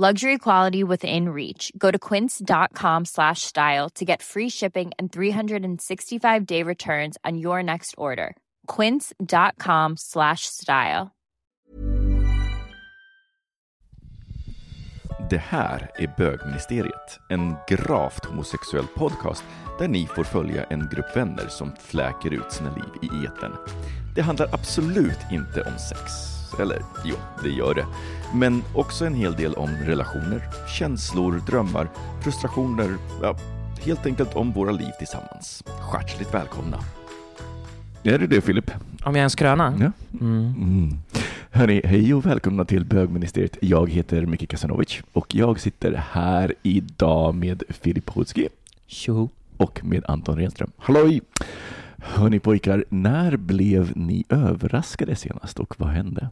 Luxury quality within reach. Go to quince.com slash style to get free shipping and 365 day returns on your next order. Quince.com slash style. Det här är Bögministeriet, en gravt homosexuell podcast där ni får följa en grupp vänner som fläker ut sina liv i eten. Det handlar absolut inte om sex. Eller jo, det gör det. Men också en hel del om relationer, känslor, drömmar, frustrationer, ja, helt enkelt om våra liv tillsammans. Hjärtligt välkomna. Är det det Filip? Om jag är en skröna? Ja. Mm. Mm. Hörni, hej och välkomna till Bögministeriet. Jag heter Miki Kasanovic och jag sitter här idag med Filip Hodski Tjoho. och med Anton Renström. Halloj! Hörni pojkar, när blev ni överraskade senast och vad hände?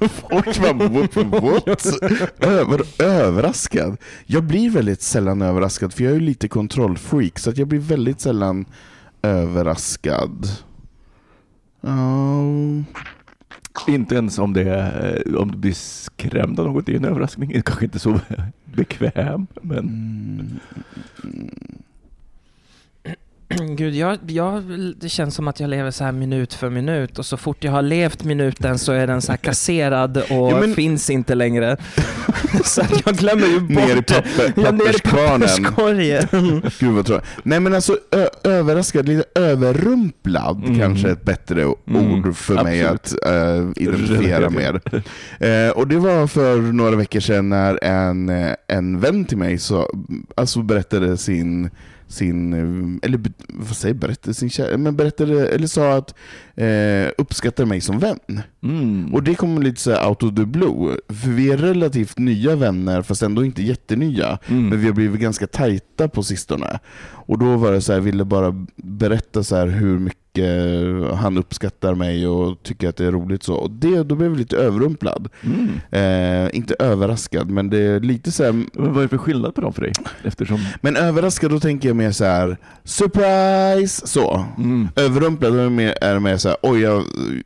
Folk bara, what? what? Över, överraskad? Jag blir väldigt sällan överraskad, för jag är ju lite kontrollfreak, så att jag blir väldigt sällan överraskad. Ja, Inte ens om, det, är- om du blir skrämd av något, det är en överraskning. Kanske inte så bekväm, men mm, Gud, jag, jag, det känns som att jag lever så här minut för minut och så fort jag har levt minuten så är den så här kasserad och Ja, men- finns inte längre. så att jag glömmer ju bort Ner i det. papper, Ja, ner i papperskorgen. Gud vad tråkigt. Nej men alltså överraskad, lite överrumplad Mm. kanske är ett bättre Mm, ord för mig absolut. att eh, identifiera med. Eh, och det var för några veckor sedan när en, eh, en vän till mig så, alltså berättade sin sin, eh, eller vad säger berättade, sin kär, men berättade, eller sa att eh, uppskattar mig som vän. mm. Och det kom lite så out of the blue, för vi är relativt nya vänner fast ändå inte jättenya. Mm. Men vi har blivit ganska tajta på sistone. Och då var det så här, ville bara berätta så här hur mycket han uppskattar mig och tycker att det är roligt så. Och det, då blev jag lite överrumplad. Mm. Eh, inte överraskad, men det är lite så här, Men vad är det för skillnad på dem för dig? Eftersom... men överraskad då tänker jag mer så här surprise! Så. Mm. Överrumplad är mer, är mer så här, oj, jag,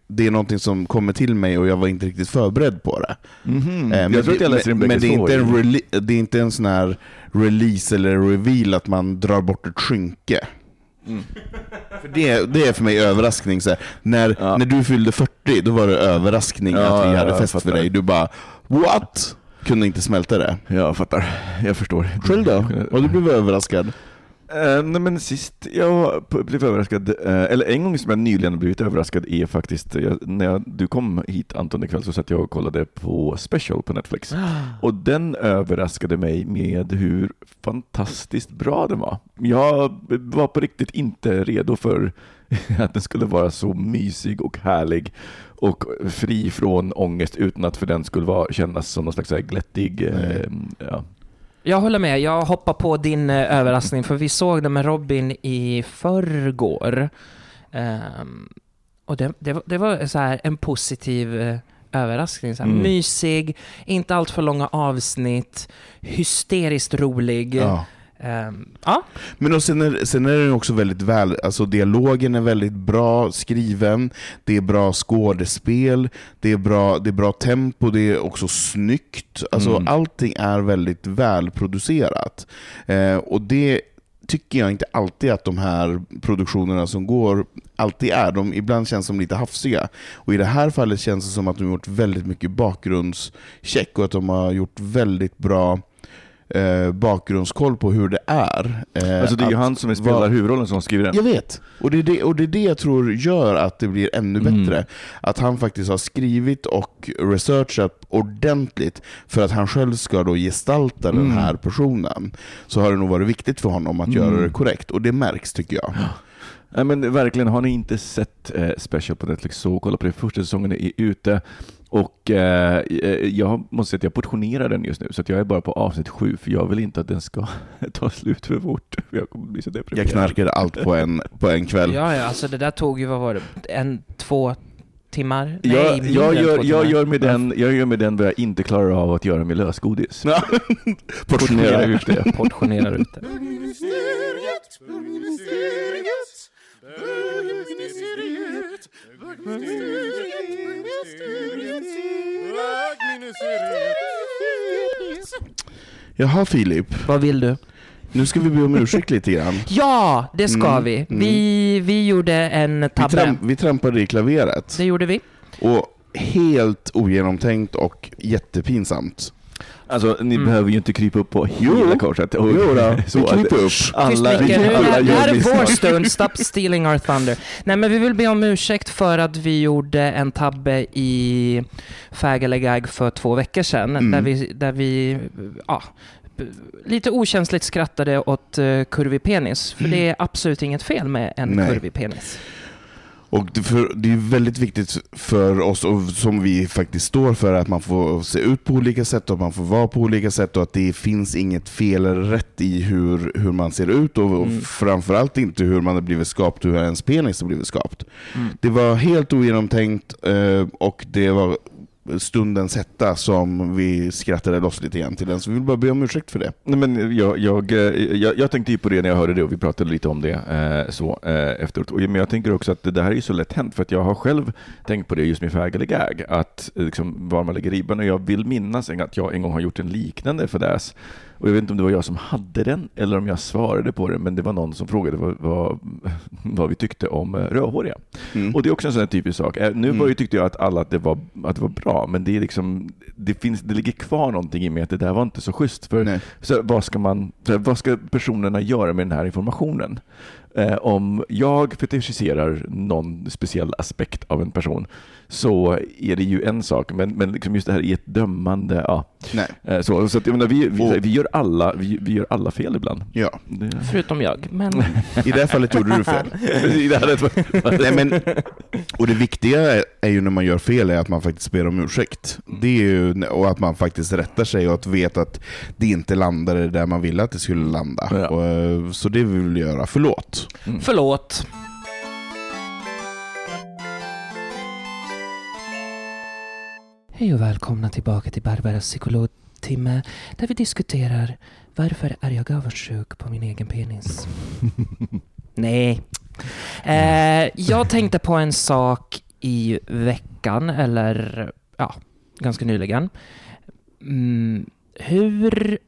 det är någonting som kommer till mig och jag var inte riktigt förberedd på det. Mhm. Eh, Jag men tror att jag det- läser in men, det, är inte en det är inte en sån här release eller reveal att man drar bort ett skynke. Mm. För det, det är för mig överraskning. Så här. När, Ja. när du fyllde 40, då var det överraskning Ja, att vi ja, hade jag fest för dig. Du bara what? Kunde inte smälta det. Jag fattar. Jag förstår. Själv då? Och du blev överraskad? Eh, nej men sist jag blev överraskad, eh, eller en gång som jag nyligen blivit överraskad är faktiskt, jag, när jag, du kom hit Anton ikväll så satt jag och kollade på Special på Netflix. Och den överraskade mig med hur fantastiskt bra den var. Jag var på riktigt inte redo för att den skulle vara så mysig och härlig och fri från ångest utan att för den skulle vara, kännas som någon slags glättig, eh, ja. Jag håller med, jag hoppar på din eh, överraskning för vi såg det med Robin i förrgår. Ehm, och det, det, var- det var så här en positiv eh, överraskning. Så här, Mm. Mysig, inte allt för långa avsnitt, hysteriskt rolig. Ja. Ehm, ja. Men och sen, är, sen är den också väldigt väl, alltså dialogen är väldigt bra skriven, det är bra skådespel, det är bra, det är bra tempo, det är också snyggt. Alltså Mm. allting är väldigt välproducerat. Eh, och det tycker jag inte alltid att de här produktionerna som går alltid är. De ibland känns de lite hafsiga. Och i det här fallet känns det som att de har gjort väldigt mycket bakgrundscheck och att de har gjort väldigt bra eh, bakgrundskoll på hur det är. Eh, Alltså det är ju han som spelar vara- huvudrollen som skriver den. Jag vet, och det, är det, och det är det jag tror gör att det blir ännu Mm. bättre. Att han faktiskt har skrivit och researchat ordentligt för att han själv ska då gestalta den Mm. här personen. Så har det nog varit viktigt för honom att Mm. göra det korrekt, och det märks tycker jag. Nej, men verkligen, har ni inte sett eh, Special på Netflix så kolla på det. Första säsongen är ute och eh, jag måste säga att jag portionerar den just nu så att jag är bara på avsnitt sju för jag vill inte att den ska ta slut för fort. För jag kommer bli så deprimerad. Jag knarkade allt på en, på en kväll. Ja, ja, alltså det där tog ju, vad var det, en, två timmar? Nej, Jag, jag, gör, jag, gör med den, jag gör med den vad jag inte klarar av att göra med lösgodis. Portionera ut det. Portionerar ut det. Jaha Filip, Vad vill du? nu ska vi be om ursäkt lite grann. Ja, det ska Mm, vi. mm. Vi. Vi gjorde en Vi, tabbe. tramp, vi trampade i klaveret. Det gjorde vi. Och helt ogenomtänkt och jättepinsamt. Alltså, ni Mm. behöver ju inte krypa upp på hela korset. Och- Jo då, så vi kryper upp. Tyst Alla, Micke, nu, alla det här är vår stund. Stop stealing our thunder. Nej, men vi vill be om ursäkt för att vi gjorde en tabbe i Fag eller Gag för två veckor sedan. Mm. Där vi, där vi ja, lite okänsligt skrattade åt uh, kurvig penis. För det är absolut inget fel med en Nej. kurvig penis. Och det, för, det är väldigt viktigt för oss, och som vi faktiskt står för, att man får se ut på olika sätt och man får vara på olika sätt och att det finns inget fel eller rätt i hur, hur man ser ut och, och Mm. framförallt inte hur man har blivit skapt och hur ens penis har blivit skapt. Mm. Det var helt ogenomtänkt eh, och det var stundens hetta som vi skrattade loss lite grann till den, så vi vill bara be om ursäkt för det. Nej, men jag, jag, eh, jag, jag tänkte ju på det när jag hörde det och vi pratade lite om det eh, så, eh, efteråt. Och, men jag tänker också att det här är ju så lätt hänt för att jag har själv tänkt på det just med Fag eller Gag, att eh, liksom, var man lägger ribban. Och jag vill minnas att jag en gång har gjort en liknande fadäs. Och jag vet inte om det var jag som hade den eller om jag svarade på det, men det var någon som frågade vad, vad, vad vi tyckte om eh, rödhåriga. Mm. Och det är också en sån här typisk sak. Eh, Nu Mm. var ju, tyckte jag att alla att det var, att det var bra, men det, är liksom, det, finns, det ligger kvar någonting i mig att det där var inte så schysst. För Nej. så vad, ska man, så vad ska personerna göra med den här informationen? Eh, om jag fetischiserar någon speciell aspekt av en person så är det ju en sak, men, men liksom just det här i ett dömande, ja. Nej. Eh, så, så att, jag menar, vi, vi, Och- vi, gör alla, vi, vi gör alla fel ibland. Ja, Det, Förutom jag. Men i det här fallet gjorde du fel. I det här, Nej, men, och det viktiga är, är ju när man gör fel är att man faktiskt ber om ursäkt. Det är ju, och att man faktiskt rättar sig och att veta att det inte landade där man ville att det skulle landa. Ja. Och, eh, så det vill vi göra. Förlåt. förlåt. Hej och välkomna tillbaka till Barbaras psykologtimme där vi diskuterar varför är jag avundsjuk på min egen penis? Nej. Eh, jag tänkte på en sak i veckan, eller ja, ganska nyligen. Mm, hur...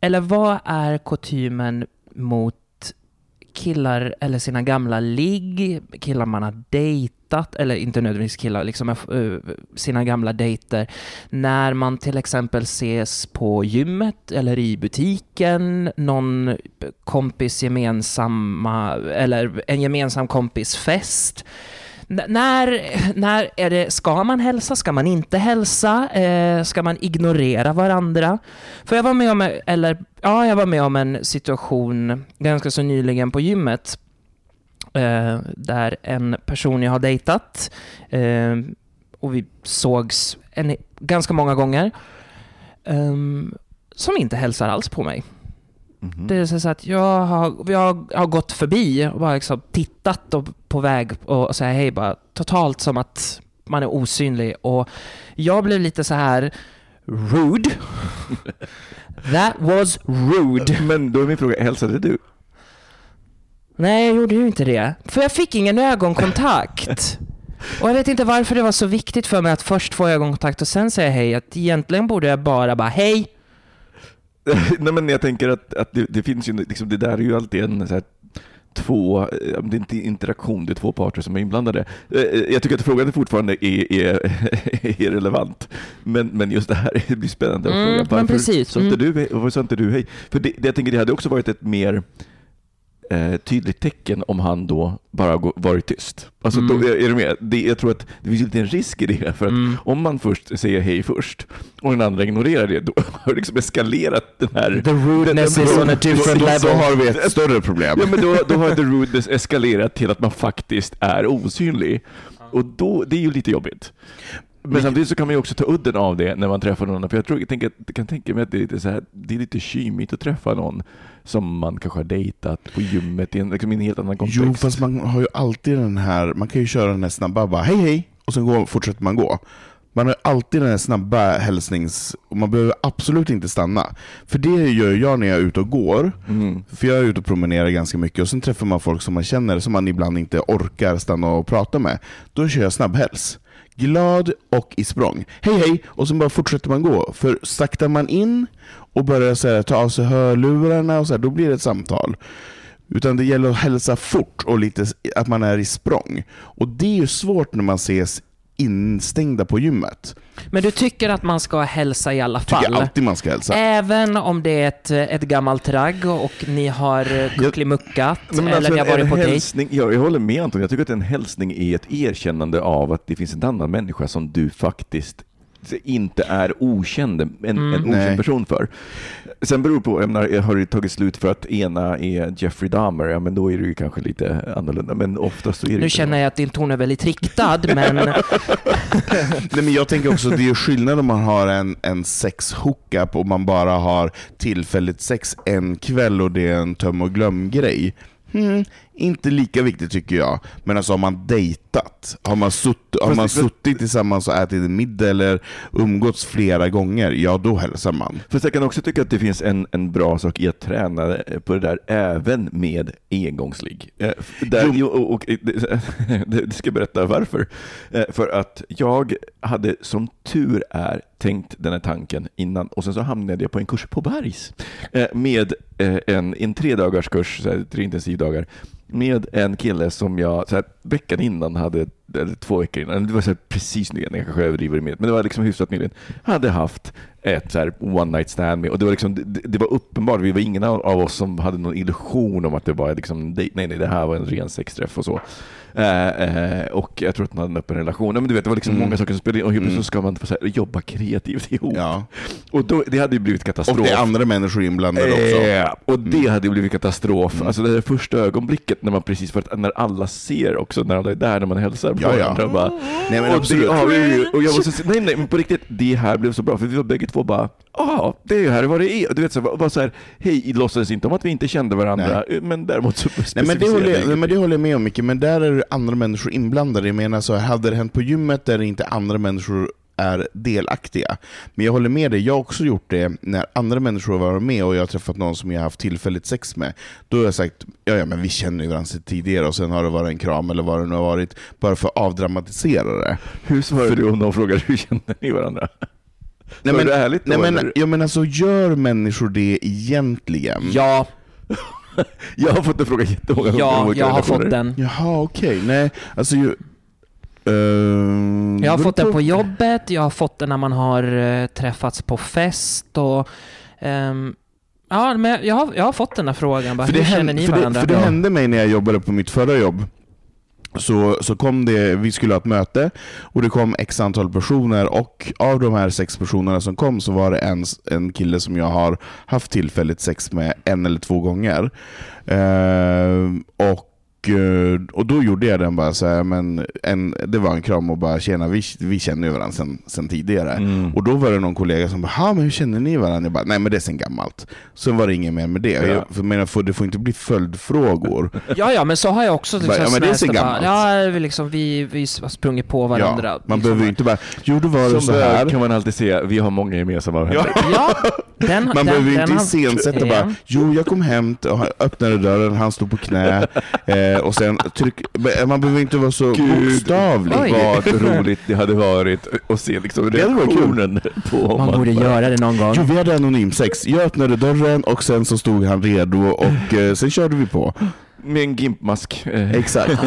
Eller vad är kutymen mot killar eller sina gamla ligg, killar man har dejtat, eller inte nödvändigtvis killar, liksom eh, sina gamla dejter, när man till exempel ses på gymmet eller i butiken, någon kompis gemensamma, eller en gemensam kompis fest. N- när, när är det, ska man hälsa? Ska man inte hälsa? Eh, ska man ignorera varandra? För jag var med om, eller ja, jag var med om en situation ganska så nyligen på gymmet eh, där en person jag har dejtat eh, och vi sågs en, ganska många gånger ehm, som inte hälsar alls på mig. Mhm. Det är så att jag har, jag har gått förbi och bara liksom tittat och på väg och, och säga hej bara totalt som att man är osynlig och jag blev lite så här rude. That was rude. Men då är min fråga, hälsade du? Nej, jag gjorde ju inte det. För jag fick ingen ögonkontakt. Och jag vet inte varför det var så viktigt för mig att först få ögonkontakt och sen säga hej. Att egentligen borde jag bara bara hej. Nej, men jag tänker att, att det, det finns ju, liksom, det där är ju alltid en så här, två, eh, det är inte interaktion, det är två parter som är inblandade. Eh, Jag tycker att frågan fortfarande är, är, är relevant, men, men just det här det blir spännande att Mm, fråga. men Varför sa inte Mm. du, varför sa inte du hej? För det jag tänker, det hade också varit ett mer eh, tydligt tecken om han då bara gå- varit tyst. Alltså, Mm. då, är du med? Det, jag tror att det finns lite en risk i det, för att Mm. om man först säger hej först och den andra ignorerar det, då har det liksom eskalerat den här... The rudeness is on a different Då, då level. har vi ett större problem. Ja, men då, då har the rudeness eskalerat till att man faktiskt är osynlig. Och då, det är ju lite jobbigt. Men samtidigt så kan man ju också ta udden av det när man träffar någon. För jag, tror, jag, tänker, jag kan tänka mig att det är lite, så här, det är lite kymigt att träffa någon som man kanske har dejtat på gymmet i en, liksom i en helt annan kontext. Jo, fast man har ju alltid den här, man kan ju köra den här snabba, bara hej hej, och sen går, fortsätter man gå. Man har alltid den här snabba hälsnings... Och man behöver absolut inte stanna. För det gör jag när jag är ute och går. Mm. För jag är ute och promenerar ganska mycket och sen träffar man folk som man känner som man ibland inte orkar stanna och prata med. Då kör jag snabbhäls. Glad och i språng. Hej hej! Och så bara fortsätter man gå. För saktar man in och börjar så här, ta av sig hörlurarna och så här, då blir det ett samtal. Utan det gäller att hälsa fort och lite att man är i språng. Och det är ju svårt när man ses instängda på gymmet. Men du tycker att man ska hälsa i alla Tycker fall? jag alltid man ska hälsa. Även om det är ett, ett gammalt ragg och ni har eh, kuckelimuckat eller alltså, ni har varit på dejt? hälsning, ja, jag håller med Anton, jag tycker att en hälsning är ett erkännande av att det finns en annan människa som du faktiskt inte är okänd, en, Mm. en okänd Nej. person för. Sen beror det på, jag menar, har det tagit slut för att ena är Jeffrey Dahmer, ja men då är det ju kanske lite annorlunda, men oftast så är det Nu känner jag att din ton är väldigt riktad, men Nej, men jag tänker också att det är skillnad om man har en, en sex-hookup och man bara har tillfälligt sex en kväll och det är en töm och glöm-grej. Hmm, inte lika viktigt tycker jag. Men alltså har man dejtat, har man, sutt, har man suttit tillsammans och ätit en middag eller umgåtts flera gånger, ja då hälsar man. Fast jag kan också tycka att det finns en, en bra sak i att träna på det där även med engångsligg. Eh, Där, och, och, det, det ska jag berätta varför. Eh, För att jag hade som tur är tänkt den här tanken innan och sen så hamnade jag på en kurs på Bergs eh, med eh, en, en tre dagars kurs, tre intensivdagar, med en kille som jag så här, veckan innan hade, eller två veckor innan, det var så här, precis nyligen, jag kanske överdriver med, men det var liksom hyfsat nyligen, hade haft ett så här one night stand med och det var, liksom, det, det var uppenbart, vi var ingen av oss som hade någon illusion om att det var liksom, en dejt. nej nej, det här var en ren sexträff och så. Eh, eh, och jag tror att man hade en öppen relation. Men du vet, det var liksom Mm. många saker som spelade in och helt Mm. plötsligt så ska man så här, jobba kreativt ihop. Ja. Och då, det hade ju blivit katastrof. Och det är andra människor inblandade också. Eh, och det Mm. hade blivit katastrof. Mm. Alltså det där första ögonblicket när man precis, för att när alla ser också, när alla är där, när man hälsar på Ja, ja. varandra. Bara, Nej men och, absolut. det, ja, vi- och jag måste säga, nej, nej, men på riktigt, det här blev så bra, för vi var bägge två bara, ja, det är ju här vad det är. Du vet, så bara så här, hej, låtsades inte om att vi inte kände varandra, men däremot så Nej, men det, håller, nej, men det håller jag med om Micke, men där är andra människor inblandade. Jag menar, så hade det hänt på gymmet där inte andra människor är delaktiga. Men jag håller med dig, jag har också gjort det när andra människor har varit med och jag har träffat någon som jag har haft tillfälligt sex med. Då har jag sagt, ja, ja men vi känner ju varandra sedan tidigare och sen har det varit en kram eller vad det nu har varit, bara för att avdramatisera det. Hur svarar du om någon frågar hur känner ni varandra? Nej, men, det ärligt då, nej, men, eller? jag menar så gör människor det egentligen? ja, Jag har fått en fråga jättemånga gånger ja, jag har fått den. Jaha, okej. Nej, alltså ju... ehm, Jag har fått den på jobbet, jag har fått den när man har eh, träffats på fest och... ehm, ja, men jag har, jag har fått den här frågan. Bara, För hur det, känner hände, ni för, det, varandra? för det hände mig när jag jobbade på mitt förra jobb. Så, så kom det, vi skulle ha ett möte och det kom x antal personer och av de här sex personerna som kom så var det en, en kille som jag har haft tillfälligt sex med en eller två gånger. Eh, och och då gjorde jag den bara så här, men en, det var en kram och bara tjena, vi, vi känner ju varandra sen, sen tidigare. Mm. Och då var det någon kollega som bara, "Ha, men hur känner ni varandra? Jag bara, nej men det är sen gammalt. Sen var det inget mer med det. Ja. Jag, för, menar, för, det får inte bli följdfrågor. Ja, ja, men så har jag också liksom Ja, men det är så snäst och bara, gammalt. Ja, vi, liksom, vi, vi har sprungit på varandra. Ja, man liksom. behöver ju inte bara, jo då var det så här. kan man alltid säga, vi har många gemensamma. Ja. Ja, den, Man den, behöver ju inte iscensätta bara, jo jag kom hem öppnade dörren, han stod på knä eh, och sen tryck, man behöver inte vara så Gud, bokstavlig. Oj. Vad roligt det hade varit att se liksom reaktionen på Man borde bara- göra det någon gång. Jo, vi hade anonymsex. Jag öppnade dörren och sen så stod han redo och eh, sen körde vi på. Med en gimpmask. Eh, Exakt.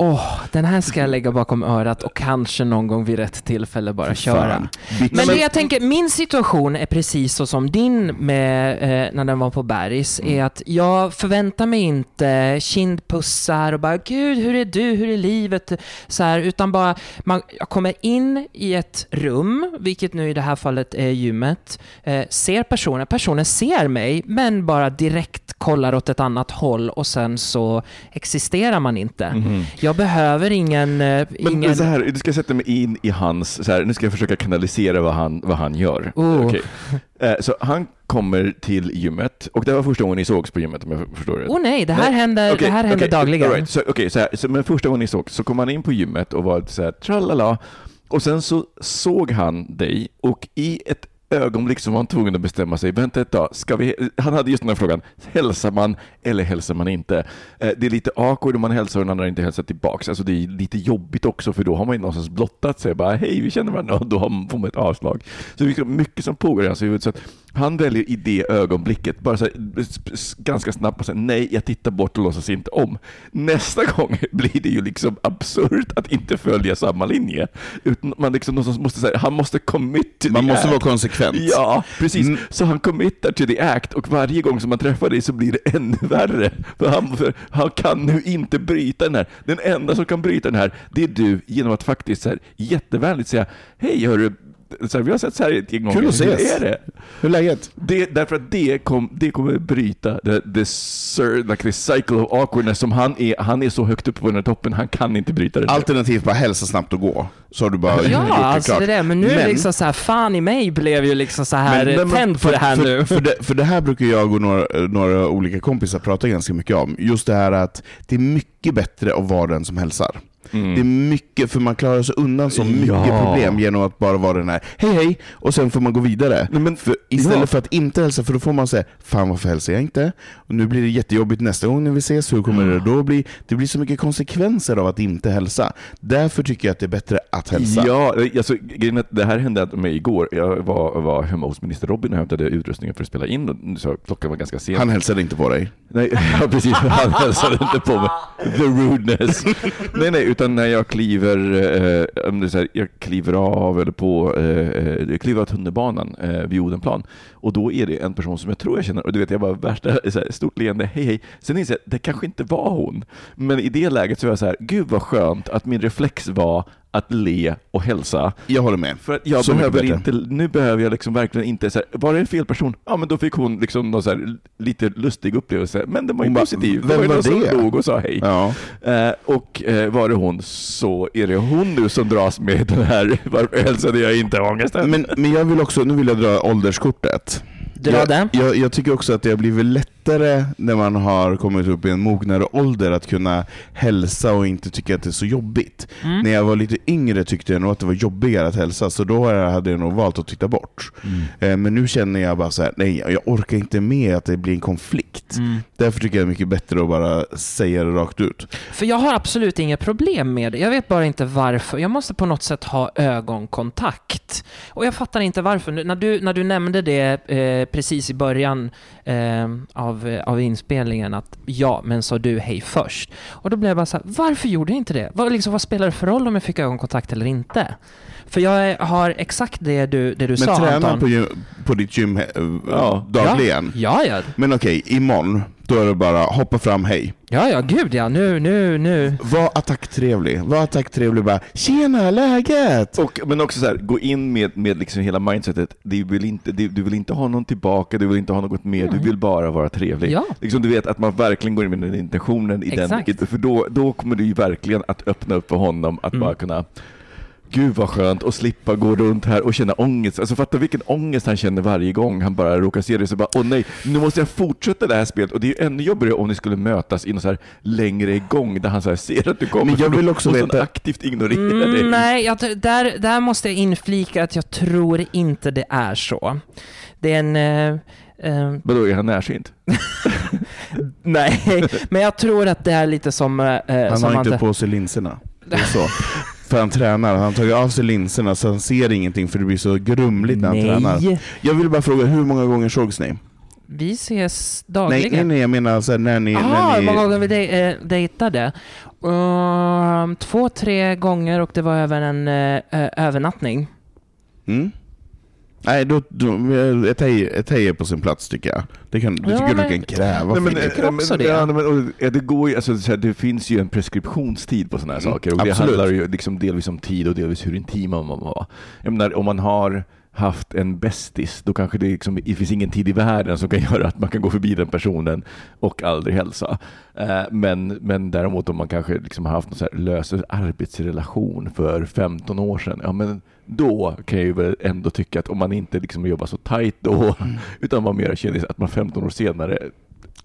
Åh, den här ska jag lägga bakom örat och kanske någon gång vid rätt tillfälle bara köra. Men det jag tänker, min situation är precis så som din med eh, när den var på Bergs, är att jag förväntar mig inte kindpussar och bara “Gud, hur är du? Hur är livet?” så här, utan bara man, jag kommer in i ett rum, vilket nu i det här fallet är gymmet, eh, ser personen, personen ser mig, men bara direkt kollar åt ett annat håll och sen så existerar man inte. mhm. Jag behöver ingen... eh, Men, ingen men så här, du ska sätta mig in i hans, så här, nu ska jag försöka kanalisera vad han, vad han gör. Oh. Okej. Eh, Så han kommer till gymmet, och det var första gången ni sågs på gymmet om jag förstår rätt. Åh nej, det här Nej, händer, det här händer okej, dagligen. all right. Så, okej, så här, så, men första gången ni såg så kom han in på gymmet och var så här tralala. Och sen så såg han dig och i ett ögonblick så var han tvungen att bestämma sig. Vänta ett tag, ska vi... Han hade just den här frågan. Hälsar man eller hälsar man inte? Eh, det är lite awkward om man hälsar och den andra inte hälsar tillbaks. Alltså det är lite jobbigt också för då har man ju någonstans blottat sig. Bara hej, vi känner varandra och då får man ett avslag. Så det är liksom mycket som pågår i hans huvud. Så att han väljer i det ögonblicket, bara så här, ganska snabbt, och säga nej, jag tittar bort och låtsas inte om. Nästa gång blir det ju liksom absurt att inte följa samma linje. Utan man liksom måste säga, han måste commit to Man måste act. vara konsekvent. Ja, precis. Mm. Så han committar to the act och varje gång som man träffar dig så blir det ännu värre. För han, för han kan nu inte bryta den här. Den enda som kan bryta den här, det är du genom att faktiskt så här, jättevänligt säga Hej hörru, så här, vi har sett så här ett gäng gånger. Kul att Hur ses." är det? Hur är läget? det därför att det, kom, det kommer bryta the, the, cir- like the cycle of awkwardness som han är. Han är så högt upp på den här toppen, han kan inte bryta det. Alternativt bara hälsa snabbt och gå. Så har du bara gjort Ja, det alltså klart. det är det. Men nu är det liksom så här, fan i mig blev ju liksom så här Men- men- tänd på för- det här för, nu. För det, för det här brukar jag och några, några olika kompisar prata ganska mycket om. Just det här att det är mycket bättre att vara den som hälsar. Mm. Det är mycket, för man klarar sig undan så mycket Ja. problem genom att bara vara den här hej hej, och sen får man gå vidare. Nej, men, För istället ja. för att inte hälsa, för då får man säga fan varför hälsar jag inte? Och nu blir det jättejobbigt nästa gång när vi ses, hur kommer det då bli? Det blir så mycket konsekvenser av att inte hälsa. Därför tycker jag att det är bättre att hälsa. Ja, alltså, är att det här hände mig igår. Jag var, var hemma hos minister Robin och hämtade utrustningen för att spela in. Och så klockan var ganska sen. Han hälsade inte på dig. Nej, ja, precis. Han hälsade inte på mig. The rudeness. nej, nej, utan när jag kliver, eh, om det är så här, jag kliver av eller på, eh, eh, jag kliver av tunnelbanan eh, vid Odenplan. Och då är det en person som jag tror jag känner, och du vet, jag bara värsta, så här, stort leende, hej hej. Sen inser jag, det kanske inte var hon. Men i det läget så var jag så här, gud vad skönt att min reflex var att le och hälsa. Jag håller med. För att jag Så behöver inte, nu behöver jag liksom verkligen inte, så här, var det en fel person? Ja men då fick hon liksom någon så här, lite lustig upplevelse, men den var ju Hon bara, positiv. "Vem var någon som det?" log och sa hej. Ja. Eh, och eh, var det hon så är det hon nu som dras med den här, varför hälsade jag inte ångesten? Men, men jag vill också, nu vill jag dra ålderskortet. Dra jag, det. Jag, jag tycker också att det har blivit lättare när man har kommit upp i en mognare ålder att kunna hälsa och inte tycka att det är så jobbigt. Mm. När jag var lite yngre tyckte jag nog att det var jobbigare att hälsa, så då hade jag nog valt att titta bort. Eh, Men nu känner jag bara så här: nej jag orkar inte med att det blir en konflikt. Mm. Därför tycker jag det är mycket bättre att bara säga det rakt ut. För jag har absolut inga problem med det. Jag vet bara inte varför. Jag måste på något sätt ha ögonkontakt. Och jag fattar inte varför. När du, när du nämnde det eh, precis i början eh, av, av, eh, av inspelningen att ja, men sa du hej först. Och då blev jag bara så här, varför gjorde jag inte det? Vad, liksom, vad spelar det för roll om jag fick ögonkontakt eller inte? För jag har exakt det du, det du Men sa träna Anton. på, gym, på ditt gym Ja. dagligen. Ja, ja. Men okej, imorgon, då är det bara hoppa fram, hej. Ja, ja, gud ja. Nu, nu, nu. Var attacktrevlig. Var attacktrevlig bara “Tjena, läget?” Och, men också så här, gå in med, med liksom hela mindsetet, du vill, inte, du, du vill inte ha någon tillbaka, du vill inte ha något mer, du vill bara vara trevlig. Ja. Liksom, du vet att man verkligen går in med den intentionen i den, Exakt. för då, då kommer du ju verkligen att öppna upp för honom att Mm. bara kunna Gud vad skönt att slippa gå runt här och känna ångest. Alltså fatta vilken ångest han känner varje gång han bara råkar se det. Så bara, åh nej, nu måste jag fortsätta det här spelet. Och det är ju ännu jobbigare om ni skulle mötas i någon så här längre gång där han så här ser att du kommer Men jag vill också och veta- aktivt ignorerar dig. Mm, nej, jag, där, där måste jag inflika att jag tror inte det är så. Det är en... Eh, eh, Vadå, är han närsynt? nej, men jag tror att det är lite som... Eh, Han som har inte Ante- på sig linserna. Det är så. För han tränar, han har tagit av sig linserna så han ser ingenting för det blir så grumligt när han tränar. Nej. Jag vill bara fråga, hur många gånger sågs ni? vi ses Nej, dagligen. nej, nej, jag menar så här, när ni... Jaha, när hur ni många gånger vi dej, eh, dejtade? Ehm, två, tre gånger och det var även en eh, övernattning. Mm? Nej, då, då, ett, hej, ett hej är på sin plats tycker jag. Det, kan, det Ja, tycker jag men- du kan kräva. Nej, men, Filip. tycker också men, det. Ja, men, det, går ju, alltså, det finns ju en preskriptionstid på sådana här Mm, saker. Och det absolut. handlar ju liksom delvis om tid och delvis hur intima man var. Jag menar, om man har haft en bästis, då kanske det, liksom, det finns ingen tid i världen som kan göra att man kan gå förbi den personen och aldrig hälsa. Eh, men, men däremot om man kanske liksom har haft någon här lös arbetsrelation för 15 år sedan, ja men då kan jag ju väl ändå tycka att om man inte liksom jobbar så tajt då, Mm. utan var mer kändis, att man 15 år senare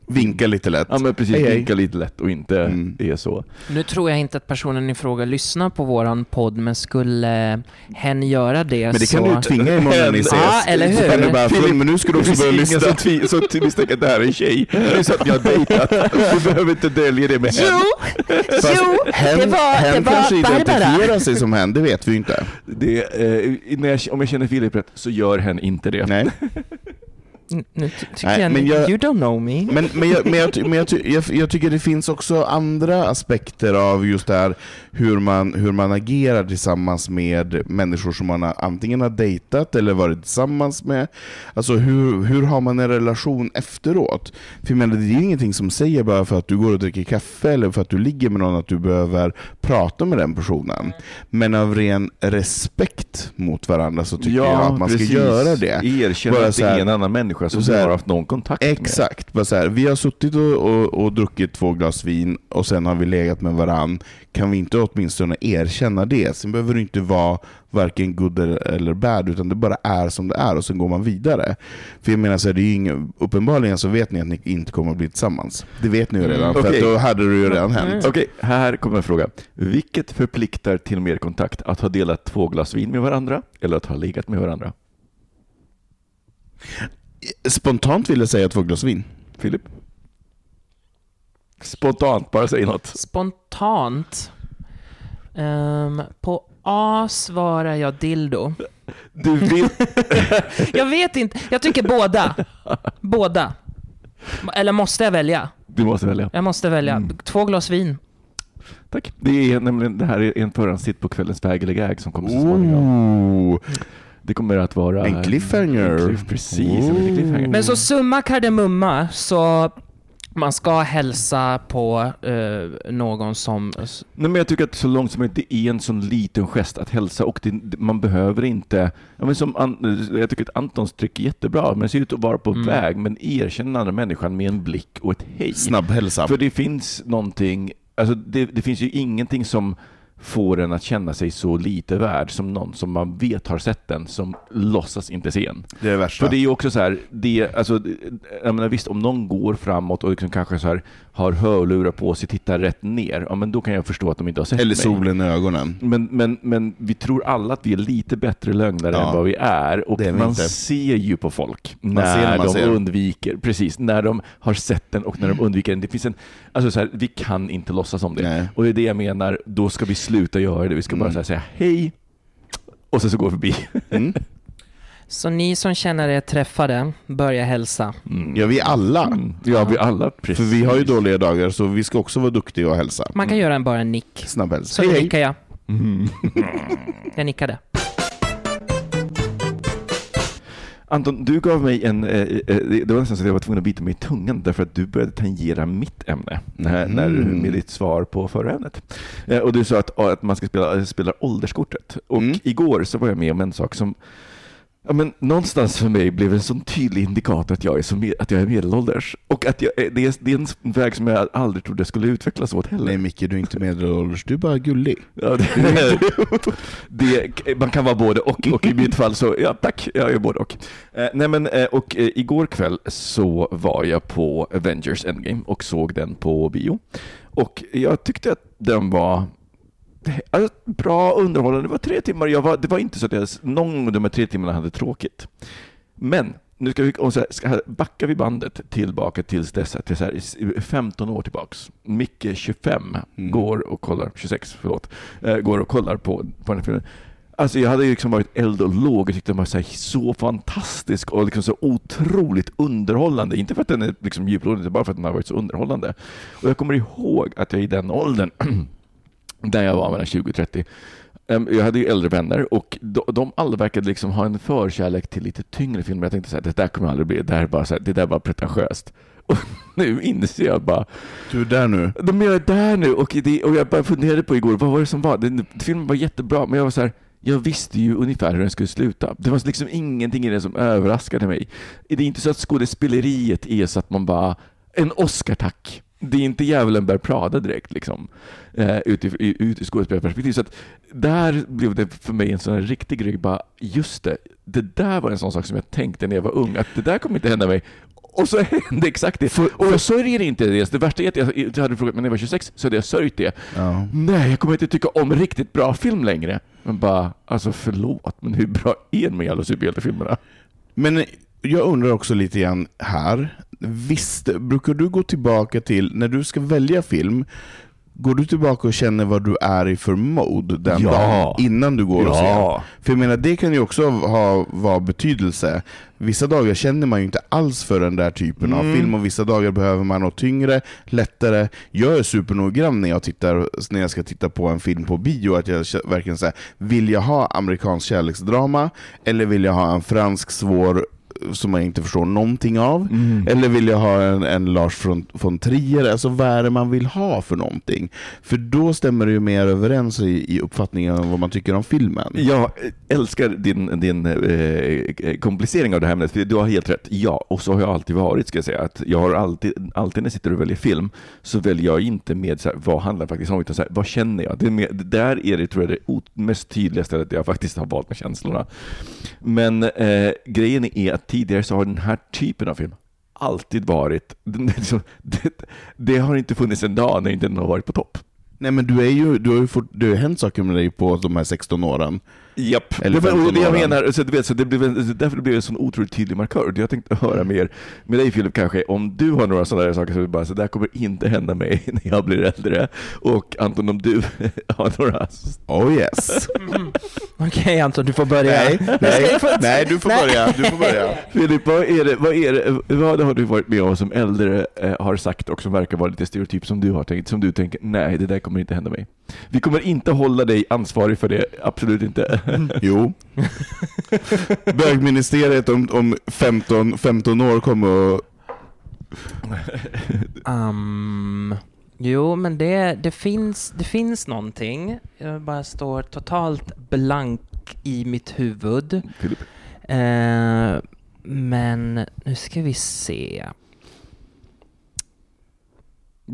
Vinka lite lätt. Ja men precis, Hej, hej. vinka lite lätt och inte Mm. är så. Nu tror jag inte att personen i fråga lyssnar på våran podd, men skulle hen göra det Men det så... kan du tvinga imorgon när ni ses. Ja, eller hur? Så kan du bara, Filip, men nu ska du också börja lyssna. som, tvi- som t- misstänker att det här är en tjej. Det är så att jag har dejtat. Du behöver inte dölja det med henne. Jo, Fast jo, hen, det var, hen det var kanske Barbara. identifierar sig som hen, det vet vi ju inte. Det, eh, när jag, om jag känner Filip rätt så gör hen inte det. Nej. Nu ty- tycker Nej, jag, men jag- you don't know me. Men, men, jag, men, jag, men jag, jag, jag tycker det finns också andra aspekter av just det här hur man, hur man agerar tillsammans med människor som man har, antingen har dejtat eller varit tillsammans med. Alltså hur, hur har man en relation efteråt? För jag menar, det är ingenting som säger bara för att du går och dricker kaffe eller för att du ligger med någon att du behöver prata med den personen. Men av ren respekt mot varandra så tycker jag att man ska göra det. Erkänna Bara att det är en annan människa som så du här- har haft någon kontakt med. Exakt. Bara så här, vi har suttit och, och, och druckit två glas vin och sen har vi legat med varann. Kan vi inte åtminstone erkänna det? Sen behöver det inte vara varken good eller- eller bad, utan det bara är som det är och sen går man vidare. För jag menar, så här, det är ju ingen, uppenbarligen så vet ni att ni inte kommer att bli tillsammans. Det vet ni ju redan, Mm, för att då hade det ju redan hänt. Okej, här kommer en fråga. Vilket förpliktar till mer kontakt? Att ha delat två glas vin med varandra eller att ha legat med varandra? Spontant vill jag säga två glas vin. Filip? Spontant, bara säg något. Spontant. Ehm, på A svarar jag dildo. Du vill... Jag vet inte, jag tycker båda. Båda. Eller måste jag välja? Du måste välja. Jag måste välja. Mm. Två glas vin. Tack. Det är nämligen det här är en förhandstitt på kvällens väg eller gag som kommer så småningom. Ooh, Det kommer att vara... en cliffhanger. En cliff, precis, en cliffhanger. Men så summa kardemumma, så man ska hälsa på eh, någon som... Nej, men jag tycker att så långt som möjligt, det är en sån liten gest att hälsa och det, man behöver inte... Ja, men som An, jag tycker att Antons tryck är jättebra, men det ser ut att vara på Mm. väg, men erkänn den andra människan med en blick och ett hej. Snabbhälsa. För det finns någonting, alltså det, det finns ju ingenting som får en att känna sig så lite värd som någon som man vet har sett den, som låtsas inte se en. Det är det värsta. För det är ju också så här, det, alltså, jag menar, visst om någon går framåt och liksom kanske så här, har hörlurar på sig, tittar rätt ner, ja men då kan jag förstå att de inte har sett Eller mig. solen i ögonen. Men, men, men vi tror alla att vi är lite bättre lögnare Ja. än vad vi är. Och man inte. ser ju på folk Man när, man de ser. undviker, precis, när de har sett den och när de undviker den. Det finns en, alltså så här, vi kan inte låtsas om det. Nej. Och det är det jag menar, då ska vi sluta göra det. Vi ska bara Mm. så här säga hej, och sen så går vi förbi. Mm. Så ni som känner er träffade, börja hälsa. Mm. Ja, vi alla. Mm. Ja, vi alla, precis. För vi har ju dåliga dagar, så vi ska också vara duktiga och hälsa. Man kan göra en bara en nick. Snabbhälsa. Så Hej, nickar jag. Mm. Jag nickade. Anton, du gav mig en... Eh, eh, det var nästan så att jag var tvungen att bita mig i tungan därför att du började tangera mitt ämne när, när, Mm. med ditt svar på förra ämnet. Eh, och du sa att, att man ska spela, spela ålderskortet. Och Mm. igår så var jag med om en sak som Ja, men någonstans för mig blev en sån tydlig indikator att jag är, med, att jag är medelålders. Och att jag, det, är, det är en väg som jag aldrig trodde jag skulle utvecklas åt heller. Nej Micke, du är inte medelålders, du är bara gullig. Ja, det, det, man kan vara både och, och i mitt fall så, ja tack, jag är både och. Eh, nej men, eh, och eh, igår kväll så var jag på Avengers Endgame och såg den på bio. Och jag tyckte att den var alltså, bra underhållande. Det var tre timmar, jag var, det var inte så att jag någon av de här tre timmarna hade tråkigt. Men nu ska vi och så här, ska, backar vi bandet tillbaka tills dess, till så här, 15 år tillbaks. Micke 25 Mm. går och kollar, 26 förlåt, eh, går och kollar på, på den filmen. Alltså jag hade ju liksom varit eld och låg och tyckte den var så, här, så fantastisk och liksom så otroligt underhållande. Inte för att den är liksom djuplodande, utan bara för att den har varit så underhållande. Och jag kommer ihåg att jag i den åldern, där jag var mellan 20 och 30, em, jag hade ju äldre vänner och de, alla verkade liksom ha en förkärlek till lite tyngre filmer. Jag tänkte så här, det där kommer aldrig bli, det, här är bara så här, det där är bara pretentiöst. Och nu inser jag bara, Du är där nu. de är där nu och, det, och jag bara funderade på igår, vad var det som var? Den, filmen var jättebra, men jag var så här, jag visste ju ungefär hur den skulle sluta. Det var liksom ingenting i den som överraskade mig. Det är inte så att skådespeleriet är så att man bara, en Oscar tack. Det är inte djävulen bär Prada direkt liksom, eh, ut, i, ut i skådespelarperspektiv. Så att där blev det för mig en sån här riktig grej, bara just det, det där var en sån sak som jag tänkte när jag var ung, att det där kommer inte hända mig. Och så hände exakt det. Och jag sörjer inte det. Det värsta är att jag, jag hade frågat mig när jag var 26, så hade jag sörjt det. Ja. Nej, jag kommer inte tycka om riktigt bra film längre. Men bara, alltså förlåt, men hur bra är de alla superhjältefilmerna? Men jag undrar också lite grann här. Visst, brukar du gå tillbaka till, när du ska välja film, går du tillbaka och känner vad du är i för mode den Ja. dagen innan du går och ser? Ja. För jag menar, det kan ju också ha vad betydelse. Vissa dagar känner man ju inte alls för den där typen av film och vissa dagar behöver man något tyngre, lättare. Jag är supernoggrann när jag, tittar, när jag ska titta på en film på bio, att jag verkligen säger vill jag ha amerikansk kärleksdrama eller vill jag ha en fransk svår som man inte förstår någonting av? Eller vill jag ha en, en Lars von, von Trier? Alltså vad är det man vill ha för någonting? För då stämmer det ju mer överens i, i uppfattningen om vad man tycker om filmen. Jag älskar din, din eh, komplicering av det här ämnet, för du har helt rätt. Ja, och så har jag alltid varit, ska jag säga. Att jag har alltid, alltid när jag sitter och väljer film, så väljer jag inte med så här, vad handlar faktiskt om, utan så här, vad känner jag? Det är mer, det där är det, tror jag, det mest tydliga stället där jag faktiskt har valt med känslorna. Men eh, grejen är att tidigare så har den här typen av film alltid varit, liksom, det, det har inte funnits en dag när inte den har varit på topp. Nej men du, är ju, du har ju fått, det har ju hänt saker med dig på de här 16 åren. Japp, Eller det var 15 det jag menar. Så, du vet, så det blev därför blev det en sån otroligt tydlig markör. Jag tänkte höra mer med dig Filip kanske, om du har några sådana där saker som du bara, så där kommer inte hända mig när jag blir äldre. Och Anton, om du har några... Oh yes. Okej Anton, du får börja. nej, nej, nej, du får börja. Du får börja. Filip, vad, är det, vad, är det, vad har du varit med om som äldre eh, har sagt och som verkar vara lite stereotyp som du har tänkt, som du tänker, nej det där kommer inte hända mig. Vi kommer inte hålla dig ansvarig för det, absolut inte. Jo. Bögministeriet om, om 15, 15 år kommer att... Um, jo, men det, det, finns, det finns någonting. Jag bara står totalt blank i mitt huvud. Filip. Eh, men nu ska vi se.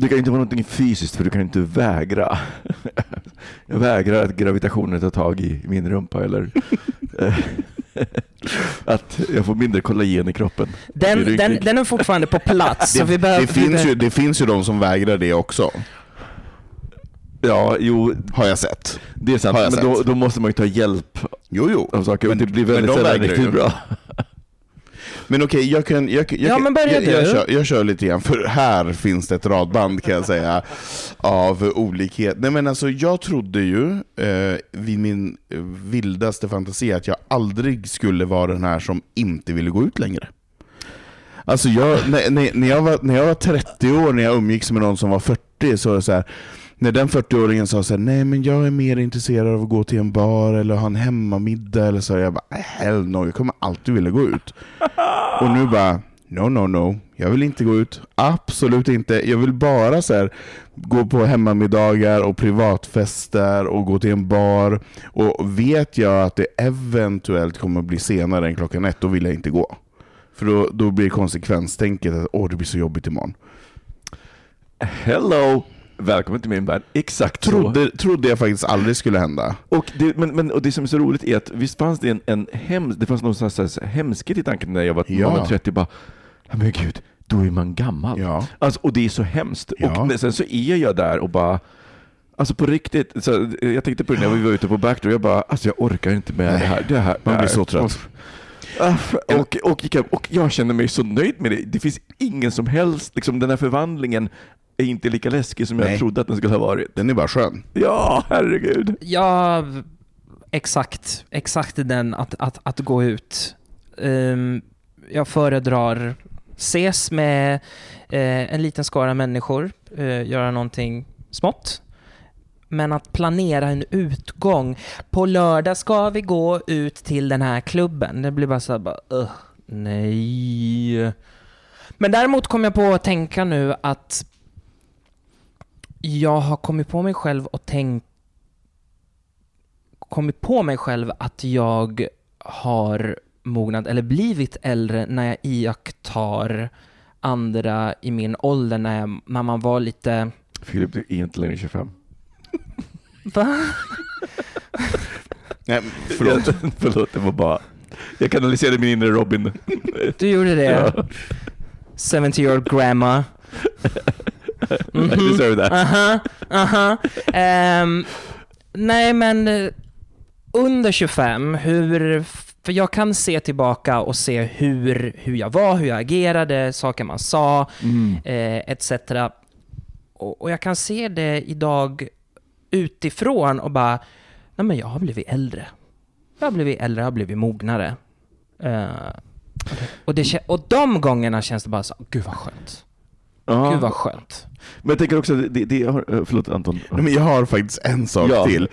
Det kan inte vara någonting fysiskt för du kan inte vägra. Jag vägrar att gravitationen tar tag i min rumpa eller eh, att jag får mindre kollagen i kroppen. Den, du den, den är fortfarande på plats. så vi Det, behöver, det, finns ju, det finns ju de som vägrar det också, Ja, jo, har jag sett. det är sant. Men då, då måste man ju ta hjälp Jo, jo. av saker. Men- det blir men väldigt de sällan riktigt ju. bra. Men okej, jag kan... Jag, jag, Ja, men börja jag, jag, du. kör, jag kör lite grann, för här finns det ett radband kan jag säga, av olikhet. Nej men alltså, jag trodde ju eh, vid min vildaste fantasi att jag aldrig skulle vara den här som inte ville gå ut längre. Alltså jag, när, när, när, jag var, när jag var 30 år, när jag umgicks med någon som var 40, så var det så här. När den 40-åringen sa så här, nej men jag är mer intresserad av att gå till en bar eller ha en hemmamiddag eller så, jag bara, hell no, jag kommer alltid vilja gå ut. Och nu bara, no no no, jag vill inte gå ut. Absolut inte. Jag vill bara så här, gå på hemmamiddagar och privatfester och gå till en bar. Och vet jag att det eventuellt kommer bli senare än klockan ett, då vill jag inte gå. För då, då blir konsekvenstänket att åh, det blir så jobbigt imorgon. Hello! Välkommen till min värld. Exakt så. Trodde, trodde jag faktiskt aldrig skulle hända. Och det, men, men, och det som är så roligt är att visst fanns det en, en hems, det fanns någon sån här, hemskhet i tanken när jag var, Ja. man var 30, bara, "Ja, men gud, då är man gammal. Ja. Alltså, och det är så hemskt. Ja. Och sen så är jag där och bara, alltså på riktigt, så, jag tänkte på det när vi var ute på backdoor, jag bara, alltså jag orkar inte med Nej, det här. Det här man blir så trött. Och, och, och jag känner mig så nöjd med det. Det finns ingen som helst, liksom den här förvandlingen är inte lika läskig som Nej. jag trodde att den skulle ha varit. Den är bara skön. Ja, herregud. Jag exakt, exakt den att, att, att gå ut. Ehm, jag föredrar ses med eh, en liten skara människor, eh, göra någonting smått. Men att planera en utgång. På lördag ska vi gå ut till den här klubben. Det blir bara så här, bara, "Ugh, nej. Men däremot kom jag på att tänka nu att jag har kommit på mig själv och tänkt kommit på mig själv att jag har mognat eller blivit äldre när jag iakttar andra i min ålder när, jag, när man var lite... Filip, du är inte längre 25. Va? Nej, förlåt. Förlåt, det var bara... Jag kanaliserade min inre Robin. Du gjorde det? Ja. 70 year old grandma. I deserve that. Aha, aha. Ehm, nej, men eh, under 25, hur... För jag kan se tillbaka och se hur, hur jag var, hur jag agerade, saker man sa, Mm. eh, etc. Och, och jag kan se det idag utifrån och bara, nej men jag har blivit äldre. Jag har blivit äldre, jag har blivit mognare. Eh, och, det, och de gångerna känns det bara så, gud vad skönt. Ja. Gud vad skönt. Men jag tänker också, det, det har, eh, förlåt Anton. Nej, men jag har faktiskt en sak Ja, till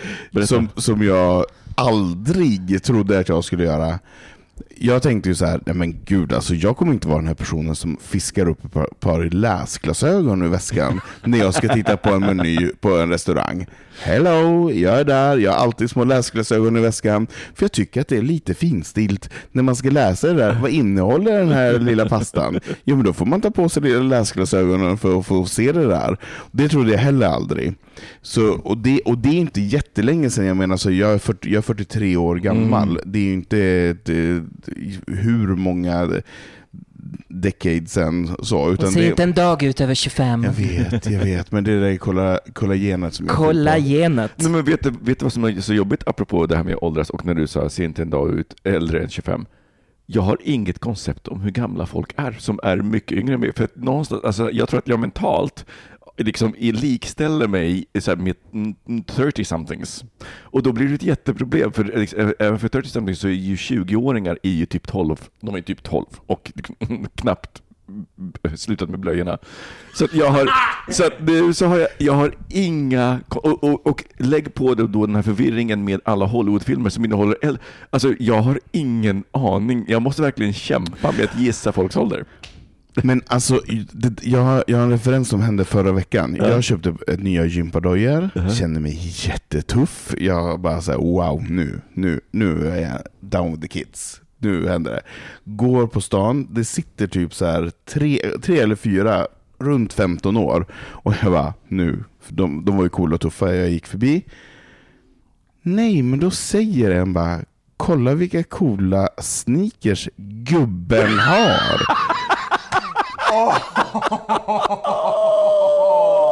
som, som jag aldrig trodde att jag skulle göra. Jag tänkte ju så här, nej men gud alltså jag kommer inte vara den här personen som fiskar upp ett par, par läsglasögon ur väskan när jag ska titta på en meny på en restaurang. Hello, jag är där, jag har alltid små läsglasögon i väskan. För jag tycker att det är lite finstilt när man ska läsa det där. Vad innehåller den här lilla pastan? Jo men då får man ta på sig lilla läsglasögonen för att få se det där. Det trodde jag heller aldrig. Så, och, det, och det är inte jättelänge sedan, jag menar så jag är, 40, jag är 43 år gammal. Mm. Det är ju inte ett, eh, hur många decades sen så. Utan Och se det, inte en dag ut över 25. jag vet, jag vet, men det är det där kolla, kollagenet som jag. Kollagenet. Nej, men vet, du, vet du vad som är så jobbigt apropå det här med åldras och när du sa se inte en dag ut äldre än 25? Jag har inget koncept om hur gamla folk är som är mycket yngre än mig. För att någonstans, alltså, jag tror att jag mentalt liksom likställer mig så här med 30-somethings. Och då blir det ett jätteproblem, för liksom, även för 30-somethings så är ju 20-åringar är ju typ 12, de är typ 12 och knappt slutat med blöjorna. Så att jag har, så att nu så har jag, jag har inga, och, och, och lägg på det då den här förvirringen med alla Hollywoodfilmer som innehåller, alltså jag har ingen aning, jag måste verkligen kämpa med att gissa folks ålder. Men alltså, det, jag, har, jag har en referens som hände förra veckan. Ja. Jag köpte ett nya gympadojor, Mhm. kände mig jättetuff. Jag bara såhär, wow, nu, nu, nu är jag down with the kids. Nu händer det. Går på stan, det sitter typ så här tre, tre eller fyra runt 15 år. Och jag bara, nu. De, de var ju coola och tuffa, jag gick förbi. Nej, men då säger en bara, kolla vilka coola sneakers gubben har.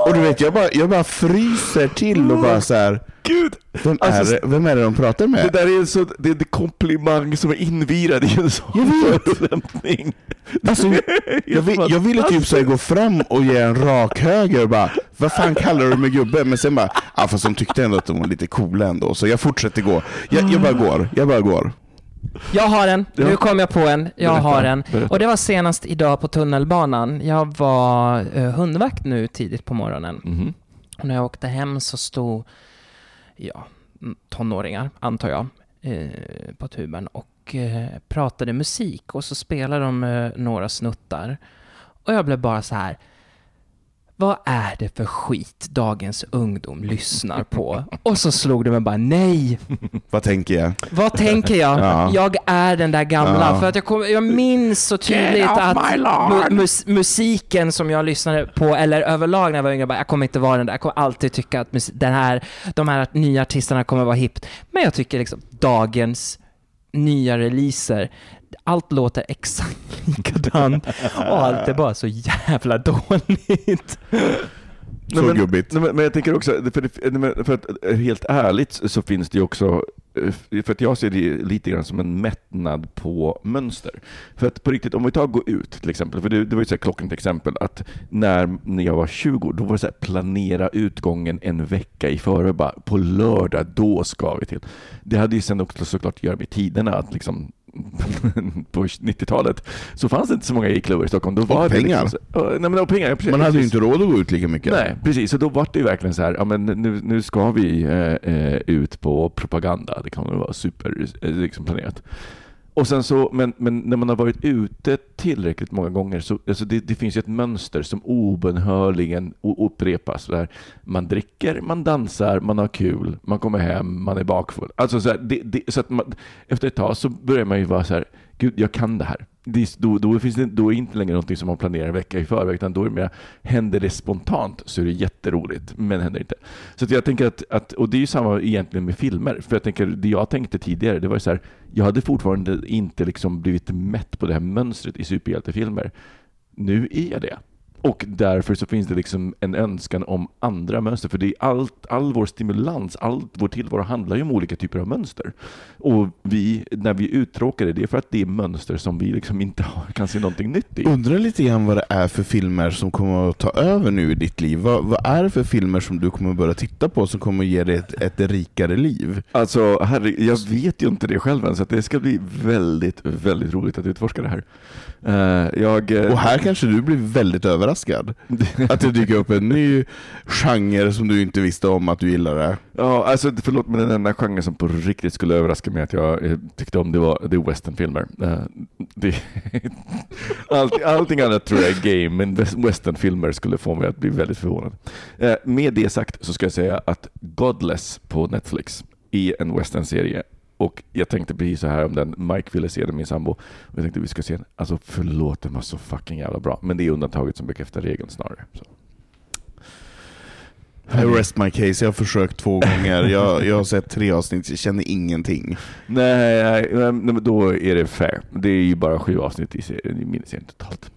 Och du vet, jag bara, jag bara fryser till och bara så här. Gud! Vem, Alltså, är, det- vem är det de pratar Det med? där är en så, det är en komplimang som är invirad i en sån Jag vet. förolämpning. Alltså, jag, vill, jag ville typ så här gå fram och ge en rak höger och bara, vad fan kallar du mig gubbe? Men sen bara, ja fast de tyckte ändå att de var lite coola ändå, så jag fortsätter gå. Jag, jag bara går, jag bara går. Jag har en. Ja. Nu kom jag på en. Jag Berätta, har en. berätta. Och det var senast idag på tunnelbanan. Jag var eh, hundvakt nu tidigt på morgonen. Mhm. Och när jag åkte hem så stod, ja, mm, tonåringar, antar jag, eh, på tuben och eh, pratade musik. Och så spelade de eh, några snuttar. Och jag blev bara så här. Vad är det för skit dagens ungdom lyssnar på? Och så slog det mig bara, nej, Vad tänker jag? vad tänker jag? Ja. Jag är den där gamla. Ja. För att jag, kom, jag minns så tydligt att mu- mus, musiken som jag lyssnade på, eller överlag när jag var yngre, bara, jag kommer inte vara den där. Jag kommer alltid tycka att den här, de här nya artisterna kommer vara hippt. Men jag tycker liksom dagens nya releaser, allt låter exakt likadant och allt är bara så jävla dåligt. Så men, gubbigt. Nej, men, men jag tänker också, för, det- för att helt ärligt så finns det ju också eh, för att jag ser det lite grann som en mättnad på mönster. För att på riktigt, om vi tar gå ut till exempel, för det, det var ju ett klockrent exempel, att när, när jag var 20, då var det så här, planera utgången en vecka i förväg, bara på lördag, då ska vi till. Det hade ju sen också såklart att göra med tiderna, att liksom på 90-talet så fanns det inte så många gayklubbar i Stockholm. Då var och det pengar. Liksom, nej, men och pengar precis, Man hade ju inte råd att gå ut lika mycket. Nej, precis. Så då var det ju verkligen så här, ja, men nu, nu ska vi eh, eh ut på propaganda. Det kan väl vara super eh, liksom, planerat. Och sen så, men, men när man har varit ute tillräckligt många gånger så alltså det, det finns ju ett mönster som obönhörligen upprepas. Där man dricker, man dansar, man har kul, man kommer hem, man är bakfull. Alltså så, här, det, det, så att man, efter ett tag så börjar man ju vara så här, gud, jag kan det här. Det, då, då, finns det, då är det inte längre något som man planerar en vecka i förväg, utan då är det mer, händer det spontant så är det jätteroligt, men händer inte. Så jag tänker att, att, och det är ju samma egentligen med filmer, för jag tänker, det jag tänkte tidigare, det var så här, jag hade fortfarande inte liksom blivit mätt på det här mönstret i superhjältefilmer. Nu är jag det. Och därför så finns det liksom en önskan om andra mönster. För det är allt, all vår stimulans, all vår tillvaro handlar ju om olika typer av mönster. Och vi, när vi är uttråkade, det är för att det är mönster som vi liksom inte har, kan se någonting nytt i. Undrar lite grann vad det är för filmer som kommer att ta över nu i ditt liv. Vad, vad är det för filmer som du kommer att börja titta på som kommer att ge dig ett, ett rikare liv? Alltså, herre, jag vet ju inte det själv än, så det ska bli väldigt, väldigt roligt att utforska det här. Uh, jag, uh, och här kanske du blir väldigt överraskad att det dyker upp en ny genre som du inte visste om att du gillade. Ja, alltså förlåt, men den enda genren som på riktigt skulle överraska mig att jag eh, tyckte om det var det westernfilmer. Eh, det, allt, allting annat tror jag är game, men westernfilmer skulle få mig att bli väldigt förvånad. Eh, med det sagt så ska jag säga att Godless på Netflix är en westernserie och jag tänkte precis så här om den, Mike ville se den, min sambo. Och jag tänkte vi ska se den. Alltså förlåt, den var så fucking jävla bra. Men det är undantaget som bekräftar regeln snarare. Så. I rest my case, jag har försökt två gånger. Jag, jag har sett tre avsnitt, jag känner ingenting. Nej, nej, men då är det fair. Det är ju bara sju avsnitt i, serien, i miniserien totalt.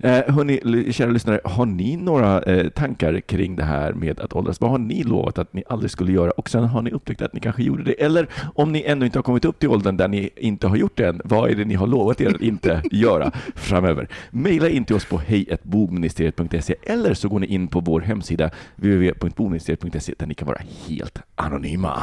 Eh, hörni, kära lyssnare, har ni några eh, tankar kring det här med att åldras? Vad har ni lovat att ni aldrig skulle göra och sen har ni upptäckt att ni kanske gjorde det? Eller om ni ännu inte har kommit upp till åldern där ni inte har gjort det än, vad är det ni har lovat er att inte göra framöver? Maila in till oss på hejatbogministeriet.se eller så går ni in på vår hemsida www.bogministeriet.se där ni kan vara helt anonyma.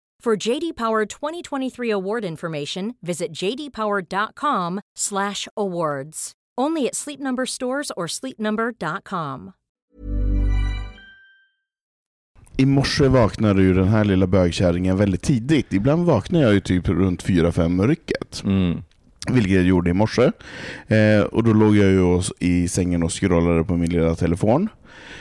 For JD Power 2023 award information, visit jdpower.com/awards. Only at Sleep Number stores or sleepnumber.com. I morse vaknade ju den här lilla bögkärringen väldigt tidigt. Ibland vaknar jag ju typ runt 4-5 rycket. Mm. Vilket jag gjorde i morse. Eh, och då låg jag ju i sängen och scrollade på min lilla telefon.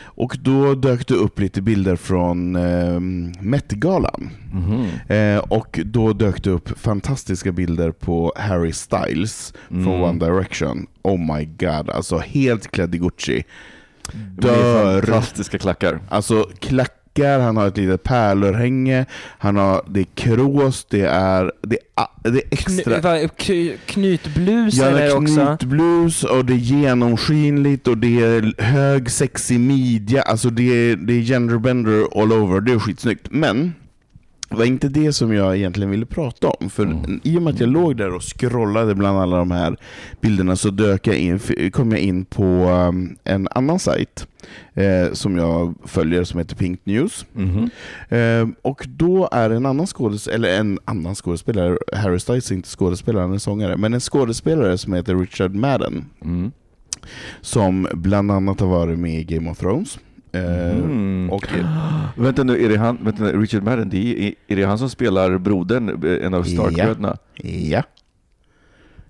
Och då dök det upp lite bilder från eh, Met-galan. Mhm. Eh, och då dök det upp fantastiska bilder på Harry Styles från Mm. One Direction. Oh my god, alltså helt klädd i Gucci. Dör. fantastiska klackar. Alltså klackar, han har ett litet pärlörhänge, han har, det är krås, det är, det är, det är extra... Kny, vad- k- knytblus Ja, är det också. knytblus och det är genomskinligt och det är hög sexig midja. Alltså det är, det är genderbender all over. Det är skitsnyggt. Men var inte det som jag egentligen ville prata om. För Mm. i och med att jag låg där och scrollade bland alla de här bilderna så dök jag in, kom jag in på um, en annan sajt eh, som jag följer som heter Pink News. Mhm. Eh, och då är en annan skådespelare, eller en annan skådespelare, Harry Styles är inte skådespelare, han är sångare, men en skådespelare som heter Richard Madden, Mm. som bland annat har varit med i Game of Thrones. Mm. och, Vänta nu, är det han, vänta nu, Richard Madden, det är, är det han som spelar brodern, eh, en av Stark-bröderna? ja,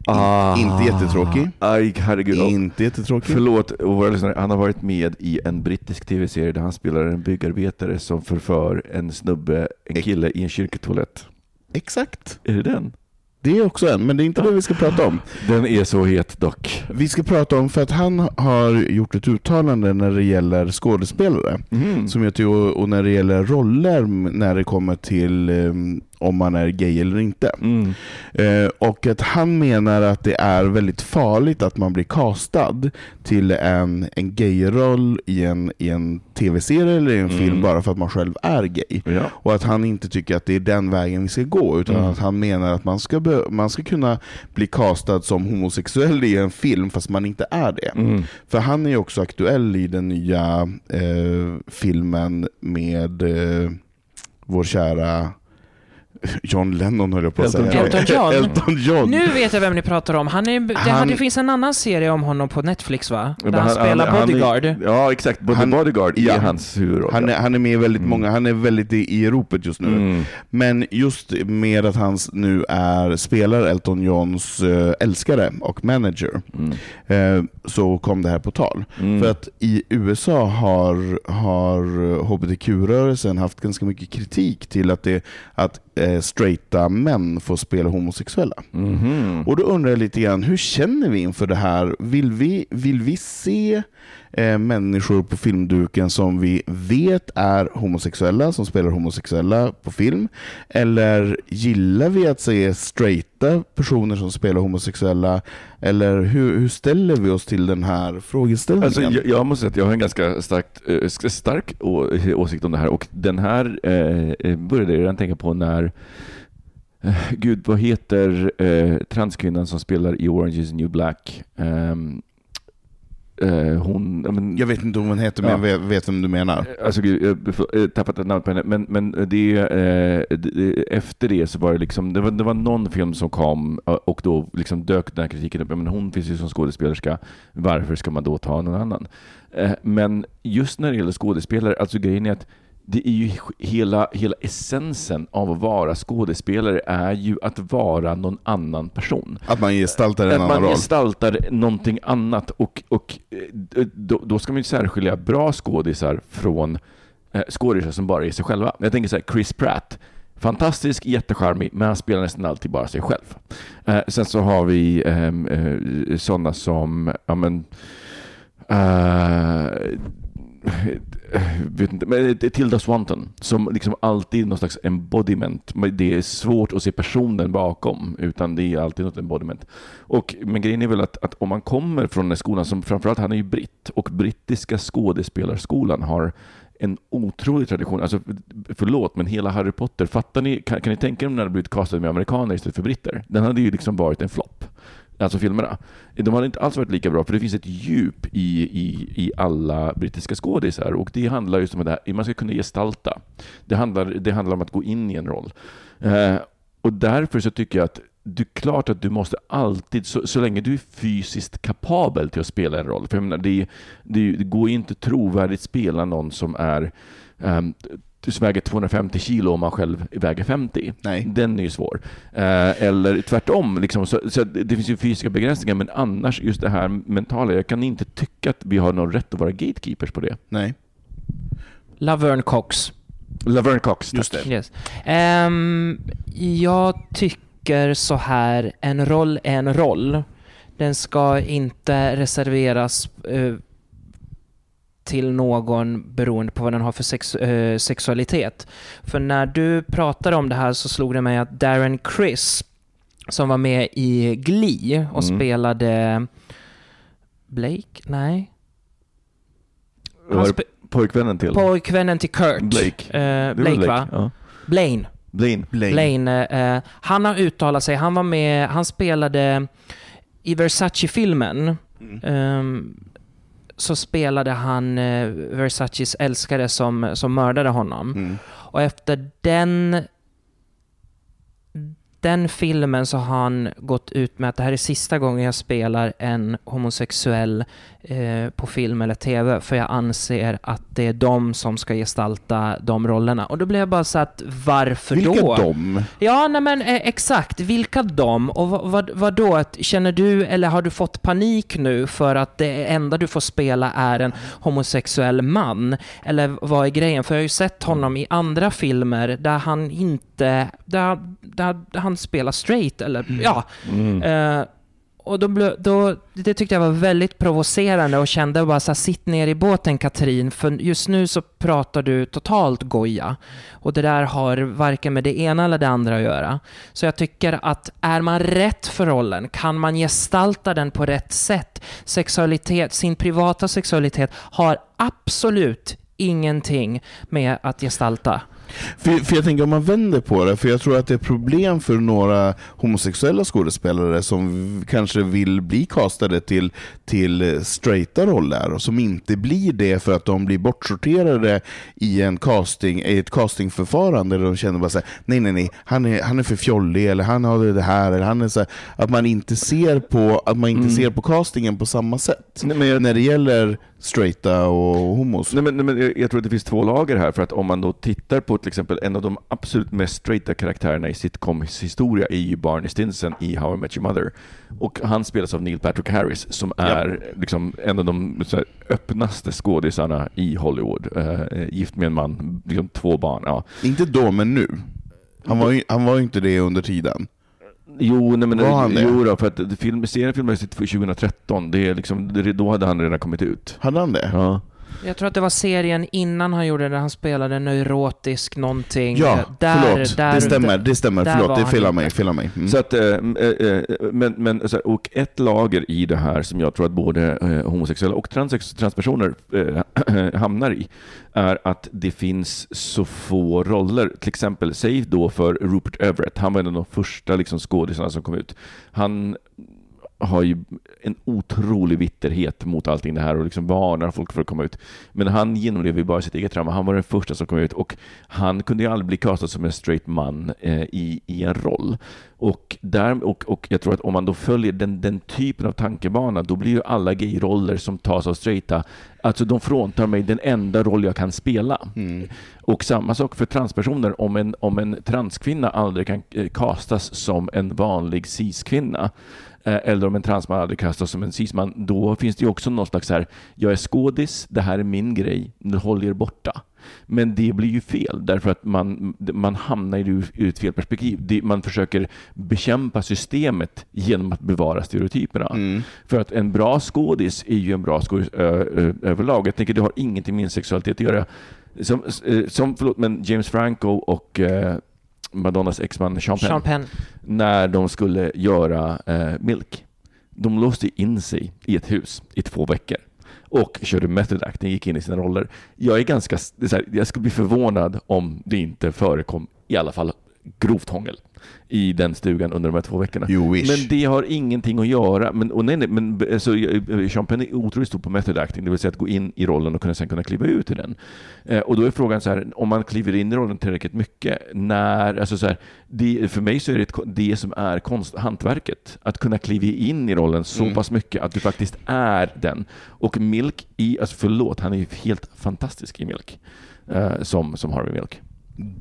Ah. inte jättetråkig. Aj, herregud. Inte jättetråkig. Förlåt, och våra lyssnare. Han har varit med i en brittisk tv-serie där han spelar en byggarbetare som förför en snubbe, en kille, i en kyrkotoalett. Exakt. Är det den? Det är också en, men det är inte det vi ska prata om. Den är så het dock. Vi ska prata om, för att han har gjort ett uttalande när det gäller skådespelare. Mm. Som jag tror, och när det gäller roller, när det kommer till um, om man är gay eller inte. Mm. Eh, och att han menar att det är väldigt farligt att man blir castad till en, en gayroll i en, i en tv-serie eller i en film Mm. bara för att man själv är gay. Ja. Och att han inte tycker att det är den vägen vi ska gå, utan Mm. att han menar att man ska, be, man ska kunna bli castad som homosexuell i en film fast man inte är det. Mm. För han är ju också aktuell i den nya eh, filmen med eh, vår kära John Lennon höll jag på att Elton säga. John. Elton John. Elton John. Nu vet jag vem ni pratar om. Han är, det, Han- det finns en annan serie om honom på Netflix va? Där Men han, spelar han är- bodyguard. ja, exakt. Både Han- bodyguard ja. är hans huvudroll. Han är, han är med i väldigt Mm. många, han är väldigt i, i ropet just nu. Mm. Men just med att han nu är, spelar Elton Johns eh, älskare och manager, Mm. eh, så kom det här på tal. Mm. För att i USA har, har hbtq-rörelsen haft ganska mycket kritik till att, det, att eh, straighta män får spela homosexuella. Mhm. Och då undrar jag lite grann, hur känner vi inför det här? Vill vi, vill vi se eh, människor på filmduken som vi vet är homosexuella, som spelar homosexuella på film? Eller gillar vi att se straighta personer som spelar homosexuella? Eller hur, hur ställer vi oss till den här frågeställningen? Alltså, jag, jag måste säga att jag har en ganska starkt, eh, stark å, eh, åsikt om det här och den här eh, eh började jag redan tänka på när Gud, vad heter eh, transkvinnan som spelar i Orange is the new black? Eh, hon... ja, men- Jag vet inte om hon heter, men Ja. jag vet, vem du menar. Alltså gud, jag har tappat ett namn på henne, men, men det, eh, det, efter det så var det liksom, det var, det var någon film som kom eh, och då liksom dök den här kritiken upp. Men hon finns ju som skådespelerska, varför ska man då ta någon annan? Eh, men just när det gäller skådespelare, alltså grejen är att det är ju hela, hela essensen av att vara skådespelare är ju att vara någon annan person. Att man gestaltar en Att annan man roll. gestaltar någonting annat och, och eh, då, då ska man ju särskilja bra skådisar från eh, skådisar som bara är sig själva. Jag tänker så här, Chris Pratt. Fantastisk, jättecharmig, men han spelar nästan alltid bara sig själv. Eh, sen så har vi eh, eh, sådana som, ja men, eh, vet inte, men det är Tilda Swanton som liksom alltid är någon slags embodiment. Det är svårt att se personen bakom, utan det är alltid något embodiment. Och, men grejen är väl att, att om man kommer från den skolan, som framförallt han är ju britt, och brittiska skådespelarskolan har en otrolig tradition. Alltså, förlåt, men hela Harry Potter, fattar ni, kan, kan ni tänka er om den hade blivit castad med amerikaner istället för britter? Den hade ju liksom varit en flopp. Alltså filmerna. De hade inte alls varit lika bra, för det finns ett djup i, i, i alla brittiska skådisar och det handlar just om det här, man ska kunna gestalta. Det handlar, det handlar om att gå in i en roll. Eh, och därför så tycker jag att det är klart att du måste alltid, så, så länge du är fysiskt kapabel till att spela en roll, för jag menar, det, det, det går ju inte trovärdigt spela någon som är um, som väger 250 kilo om man själv väger 50. Nej. Den är ju svår. Eh, eller tvärtom, liksom, så, så det finns ju fysiska begränsningar, men annars just det här mentala, jag kan inte tycka att vi har någon rätt att vara gatekeepers på det. Nej. Laverne Cox. Laverne Cox, Just det. Yes. Ehm, jag tycker så här, en roll är en roll. Den ska inte reserveras eh, till någon beroende på vad den har för sex, eh, sexualitet. För när du pratade om det här så slog det mig att Darren Criss, som var med i Glee och Mm. spelade Blake? Nej. Han Var spe- pojkvännen till? pojkvännen till Kurt. Blake. Eh, var Blake, va? Ja. Blaine. Blaine. Blaine. eh, han har uttalat sig. Han var med, han spelade i Versace-filmen. ehm, så spelade han eh, Versaces älskare som, som mördade honom. Mm. Och efter den, den filmen så har han gått ut med att det här är sista gången jag spelar en homosexuell eh, på film eller tv, för jag anser att det är de som ska gestalta de rollerna. Och då blev jag bara så att varför Vilka då? dom? Ja, nej men eh, exakt. Vilka de? Och vad, vad, vad då? Att, Känner du, eller har du fått panik nu för att det enda du får spela är en homosexuell man? Eller vad är grejen? För jag har ju sett honom i andra filmer där han inte, där, där, där han spelar straight, eller ja. Mm. Eh, och då, ble, då, det tyckte jag var väldigt provocerande och kände bara så här, sitt ner i båten Katrin, för just nu så pratar du totalt goja. Och det där har varken med det ena eller det andra att göra. Så jag tycker att är man rätt för rollen, kan man gestalta den på rätt sätt, sexualitet, sin privata sexualitet har absolut ingenting med att gestalta. För, för jag tänker om man vänder på det, för jag tror att det är problem för några homosexuella skådespelare som kanske vill bli castade till, till eh, straighta roller och som inte blir det för att de blir bortsorterade i, en casting, i ett castingförfarande där de känner bara så här, nej nej nej, han är, han är för fjollig eller han har det här, eller han är så här, att man inte ser på, att man inte ser på castingen på samma sätt. Nej, men jag, När det gäller straighta och homos. Nej, men, nej, men jag- tror att det finns två lager här, för att om man då tittar på till exempel en av de absolut mest straighta karaktärerna i sitcoms historia är ju Barney Stinson i How I Met Your Mother. Och han spelas av Neil Patrick Harris som är liksom en av de här, öppnaste skådisarna i Hollywood. Eh, gift med en man, liksom två barn. Ja. Inte då, men nu. Han var ju, han var ju inte det under tiden. Jo, nej, men, Var han det? jo då, för att film, serien filmades 2013. Det är liksom, det, då hade han redan kommit ut. Hade han det? Ja. Jag tror att det var serien innan han gjorde det, där han spelade neurotisk någonting. Ja, där, förlåt. Där, det stämmer, det stämmer. där Förlåt, det är han fel av inte. mig. Fel av mig. Mm. Så att, eh, eh, eh, men, men, och ett lager i det här som jag tror att både homosexuella och transex, transpersoner hamnar i är att det finns så få roller. Till exempel, säg då för Rupert Everett, han var en av de första liksom, skådisarna som kom ut. Han har ju en otrolig vitterhet mot allting det här och liksom varnar folk för att komma ut. Men han genomlever ju bara sitt eget trauma. Han var den första som kom ut och han kunde ju aldrig bli castad som en straight man eh, i, i en roll. Och, där, och, och jag tror att om man då följer den, den typen av tankebana, då blir ju alla gayroller som tas av straighta, alltså de fråntar mig den enda roll jag kan spela. Mm. Och samma sak för transpersoner, om en, om en transkvinna aldrig kan eh, castas som en vanlig cis-kvinna, eller om en transman aldrig kastas som en cisman, då finns det ju också någon slags här, jag är skådis, det här är min grej, nu håll er borta. Men det blir ju fel, därför att man, man hamnar i ett fel perspektiv. Man försöker bekämpa systemet genom att bevara stereotyperna. Mm. För att en bra skådis är ju en bra skådis överlag. Jag tänker det har ingenting med min sexualitet att göra. Som, eh, som förlåt, men James Franco och eh, Madonnas exman Sean Sean Penn. när de skulle göra eh, Milk, de låste in sig i ett hus i två veckor och körde method acting, gick in i sina roller. Jag är ganska, här, jag skulle bli förvånad om det inte förekom i alla fall grovt hångel i den stugan under de här två veckorna. Men det har ingenting att göra, men, och nej, nej, men alltså, Sean Penn är otroligt stor på method acting, det vill säga att gå in i rollen och kunna, sen kunna kliva ut i den. Eh, och då är frågan så här, om man kliver in i rollen tillräckligt mycket, när, alltså så här, det, för mig så är det ett, det som är konst, hantverket, att kunna kliva in i rollen så Mm. pass mycket att du faktiskt är den. Och Milk i, alltså förlåt, han är ju helt fantastisk i Milk, eh, som, som Harvey Milk.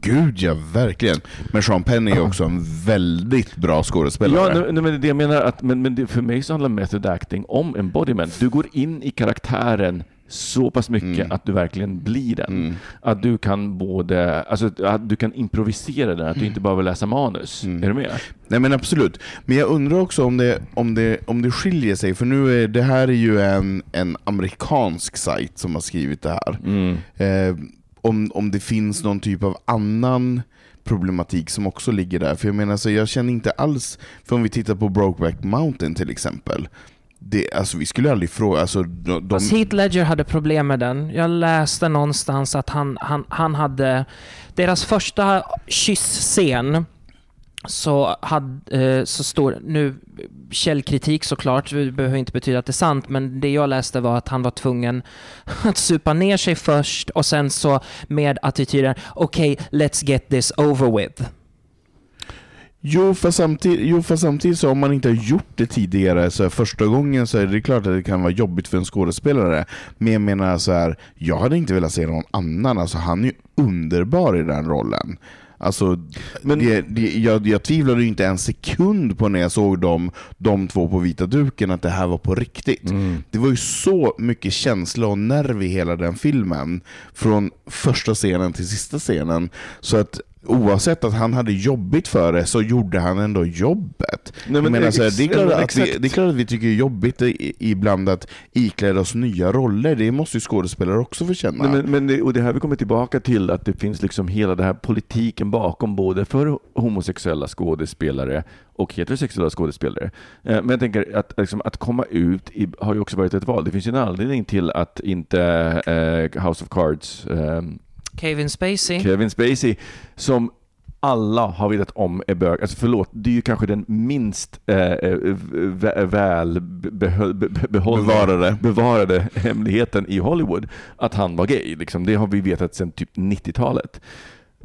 Gud ja, verkligen. Men Sean Penn är ju också en väldigt bra skådespelare. Ja, nej, nej, men det jag menar att men, men det, för mig så handlar method acting om embodiment. Du går in i karaktären så pass mycket Mm. att du verkligen blir den. Mm. Att du kan både, alltså att du kan improvisera den, att du inte bara vill läsa manus. Mm. Är du med? Nej men absolut. Men jag undrar också om det, om det, om det skiljer sig, för nu är det här är ju en, en amerikansk sajt som har skrivit det här. Mm. Eh, om, om det finns någon typ av annan problematik som också ligger där. För jag menar, så jag känner inte alls, för om vi tittar på Brokeback Mountain till exempel, det, alltså vi skulle aldrig fråga, alltså de, de, alltså, Heath Ledger hade problem med den. Jag läste någonstans att han, han, han hade... Deras första kyssscen så, hade, eh, så står nu källkritik såklart, det behöver inte betyda att det är sant, men det jag läste var att han var tvungen att supa ner sig först och sen så med attityden okej, let's get this over with. Jo för samtidigt, jo, för samtidigt så om man inte har gjort det tidigare, så första gången så är det klart att det kan vara jobbigt för en skådespelare. Men jag menar så här, jag hade inte velat se någon annan, alltså han är ju underbar i den rollen. Alltså, Men- det, det, jag, jag tvivlade inte en sekund på när jag såg dem, de två på vita duken att det här var på riktigt. Mm. Det var ju så mycket känsla och nerv i hela den filmen, från första scenen till sista scenen. Så att oavsett att han hade jobbigt för det, så gjorde han ändå jobbet. Nej, men menar, så här, det, är klart att vi, exakt. det är klart att vi tycker det är jobbigt ibland att ikläda oss nya roller, det måste ju skådespelare också få känna. Nej, men, men det, och det här vi kommer tillbaka till att det finns liksom hela den här politiken bakom både för homosexuella skådespelare och heterosexuella skådespelare. Eh, Men jag tänker att, liksom, att komma ut i, har ju också varit ett val. Det finns ju en anledning till att inte eh, House of Cards, eh, Kevin Spacey. Kevin Spacey, som alla har vetat om är bög. Alltså förlåt, det är ju kanske den minst eh, eh, vä- väl behö- be, be, behållna, Bevarade. bevarade hemligheten i Hollywood, att han var gay. Liksom. Det har vi vetat sedan typ 90-talet.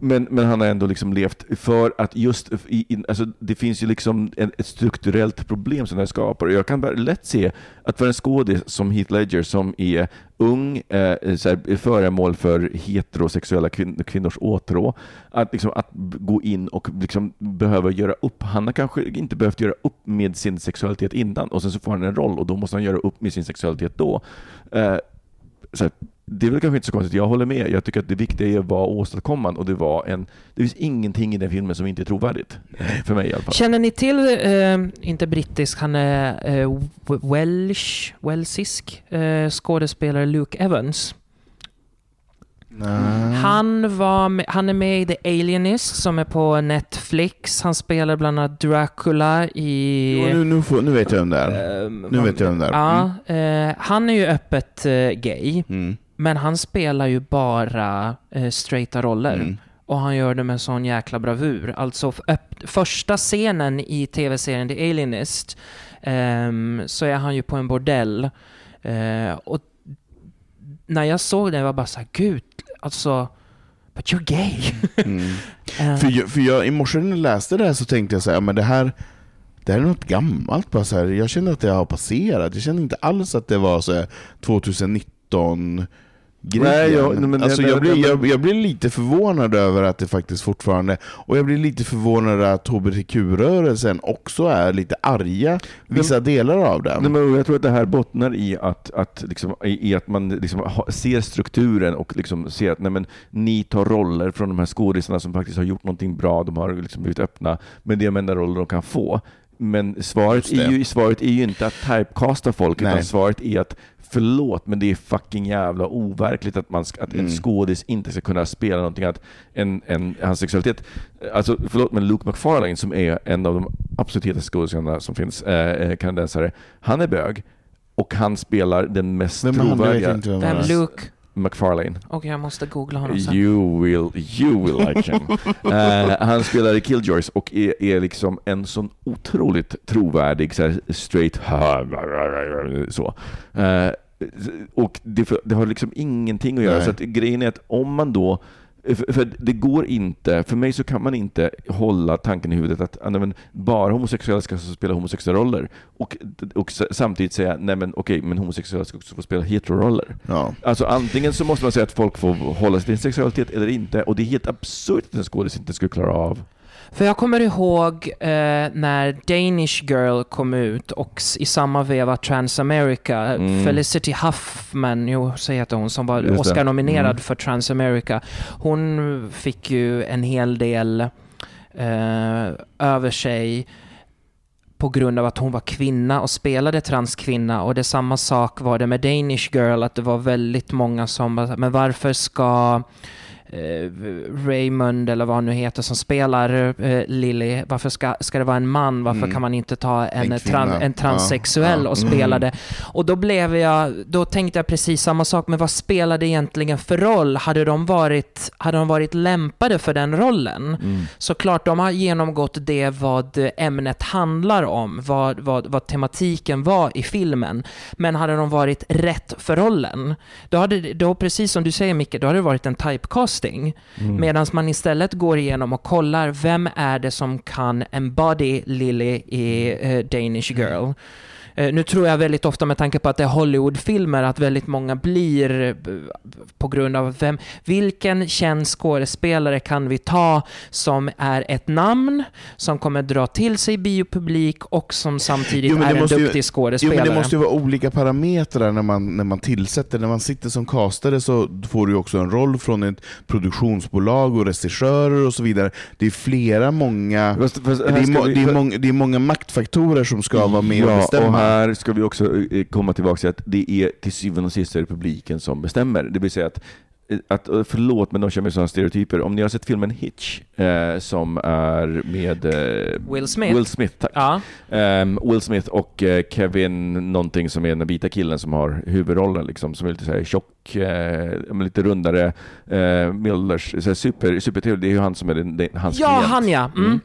Men, men han har ändå liksom levt för att just, i, i, alltså det finns ju liksom en, ett strukturellt problem som det här skapar. Jag kan bara lätt se att för en skådis som Heath Ledger som är ung, eh, så här, föremål för heterosexuella kvin, kvinnors åtrå, att, liksom, att gå in och liksom behöva göra upp. Han har kanske inte behövt göra upp med sin sexualitet innan och sen så får han en roll och då måste han göra upp med sin sexualitet då. Eh, så här, det är väl kanske inte så konstigt, jag håller med. Jag tycker att det viktiga är att vara åstadkommande och det var en... Det finns ingenting i den filmen som inte är trovärdigt. eh, För mig i alla fall. Känner ni till, eh, inte brittisk, han är eh, Welsh, welsisk eh, skådespelare Luke Evans. Nej. Han, var med, han är med i The Alienist som är på Netflix. Han spelar bland annat Dracula i... Jo, nu, nu, får, nu vet jag vem det är. Ehm, Nu vet jag vem det är. Ja, eh, han är ju öppet eh, gay, Mm. Men han spelar ju bara eh, straighta roller. Mm. Och han gör det med sån jäkla bravur. Alltså första scenen i tv-serien The Alienist ehm, så är han ju på en bordell. Eh, och när jag såg det var jag bara såhär, gud, alltså, but you're gay. Mm. Eh, För, jag, för jag, i morse när jag läste det här så tänkte jag så här, men det här det här är något gammalt. Bara så här. Jag kände att det har passerat. Jag kände inte alls att det var så här 2019 grejen. Nej, jag- men- alltså, jag, blir, men- jag, jag blir lite förvånad över att det faktiskt fortfarande... Och jag blir lite förvånad att hbtq-rörelsen också är lite arga, vissa delar av den. Nej, men jag tror att det här bottnar i att, att, liksom, i att man liksom ser strukturen och liksom ser att nej, men, ni tar roller från de här skådisarna som faktiskt har gjort någonting bra, de har liksom blivit öppna, men det är de enda roller de kan få. Men svaret är, ju, svaret är ju inte att typecasta folk, Nej. utan svaret är att Förlåt, men det är fucking jävla overkligt att, man ska, att Mm. en skådis inte ska kunna spela någonting annat än, än hans sexualitet. Alltså, förlåt, men Luke McFarlane som är en av de absolut hetaste skådespelarna som finns, eh, eh, kanadensare, han är bög och han spelar den mest Vem han? Vet trovärdiga inte vem han är. Luke? McFarlane. Och jag måste googla honom sen. You will, you will like him. Eh, han spelar i Killjoys och är, är liksom en sån otroligt trovärdig så här, straight så. Eh, och det, det har liksom ingenting att göra. Nej. Så att grejen är att om man då för, det går inte, för mig så kan man inte hålla tanken i huvudet att nej, men bara homosexuella ska spela homosexuella roller och, och samtidigt säga nej men okej, men homosexuella ska också få spela heteroroller. Ja. Alltså antingen så måste man säga att folk får hålla sig till sin sexualitet eller inte och det är helt absurt att en skådis inte skulle klara av För jag kommer ihåg eh, när Danish Girl kom ut och i samma veva Transamerica, Mm. Felicity Huffman, jo, så heter hon, som var. Oscar-nominerad Mm. för Transamerica. Hon fick ju en hel del eh, över sig på grund av att hon var kvinna och spelade transkvinna och det samma sak var det med Danish Girl, att det var väldigt många som men varför ska Raymond, eller vad han nu heter, som spelar eh, Lily, varför ska, ska det vara en man? Varför Mm. kan man inte ta en, En tran, en transsexuell Ja, ja. och spela Mm. det? Och då blev jag, då tänkte jag precis samma sak, men vad spelade det egentligen för roll? Hade de varit, hade de varit lämpade för den rollen? Mm. Såklart, de har genomgått det vad ämnet handlar om, vad, vad, vad tematiken var i filmen. Men hade de varit rätt för rollen, då hade då precis som du säger Micke, då hade det varit en typecasting. Mm. Medan man istället går igenom och kollar, vem är det som kan embody Lily i eh, Danish Girl? Eh, nu tror jag väldigt ofta med tanke på att det är Hollywoodfilmer att väldigt många blir eh, på grund av vem, vilken känd skådespelare kan vi ta som är ett namn, som kommer dra till sig biopublik och som samtidigt Jo, är en måste ju- duktig Jo, skådespelare. men det måste ju vara olika parametrar när man, när man tillsätter. När man sitter som castare så får du också en roll från ett produktionsbolag och regissörer och så vidare. Det är flera många... Fast- fast Det är, må, vi- det, är många, det är många maktfaktorer som ska vara med och ja, bestämma. Här ska vi också eh, komma tillbaka till att det är till syvende och sist är publiken som bestämmer. Det vill säga att eh, att, eh, förlåt, men de kör med sådana stereotyper. Om ni har sett filmen Hitch, eh, som är med eh, Will Smith. Will Smith, tack. Ja, Ehm, Will Smith och eh, Kevin någonting som är den vita killen som har huvudrollen, liksom, som är lite så här tjock, eh, lite rundare, eh, här super, supertrevlig. Det är ju han som är den, den, hans ja han ja. Mm. Mm.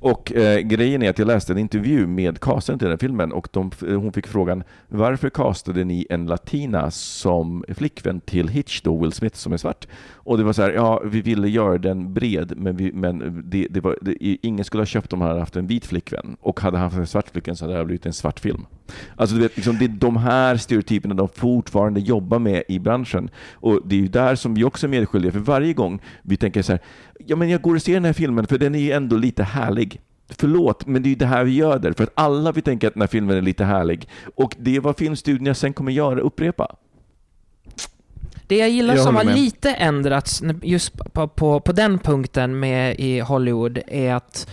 Och eh, grejen är att jag läste en intervju med casten till den här filmen och de, eh, hon fick frågan varför castade ni en latina som flickvän till Hitch då, Will Smith som är svart? Och det var så här, ja vi ville göra den bred men, vi, men det, det var, det, ingen skulle ha köpt om han hade haft en vit flickvän och hade han haft en svart flickvän så hade det blivit en svart film. Alltså du vet, liksom, det är de här stereotyperna de fortfarande jobbar med i branschen och det är ju där som vi också är medskyldiga för varje gång vi tänker så här, ja men jag går och ser den här filmen för den är ju ändå lite härlig. Förlåt, men det är ju det här vi gör där. För att alla vill tänka att den här filmen är lite härlig. Och det är vad filmstudierna sen kommer göra, upprepa. Det jag gillar Jag som har med. lite ändrats just på, på, på den punkten med i Hollywood är att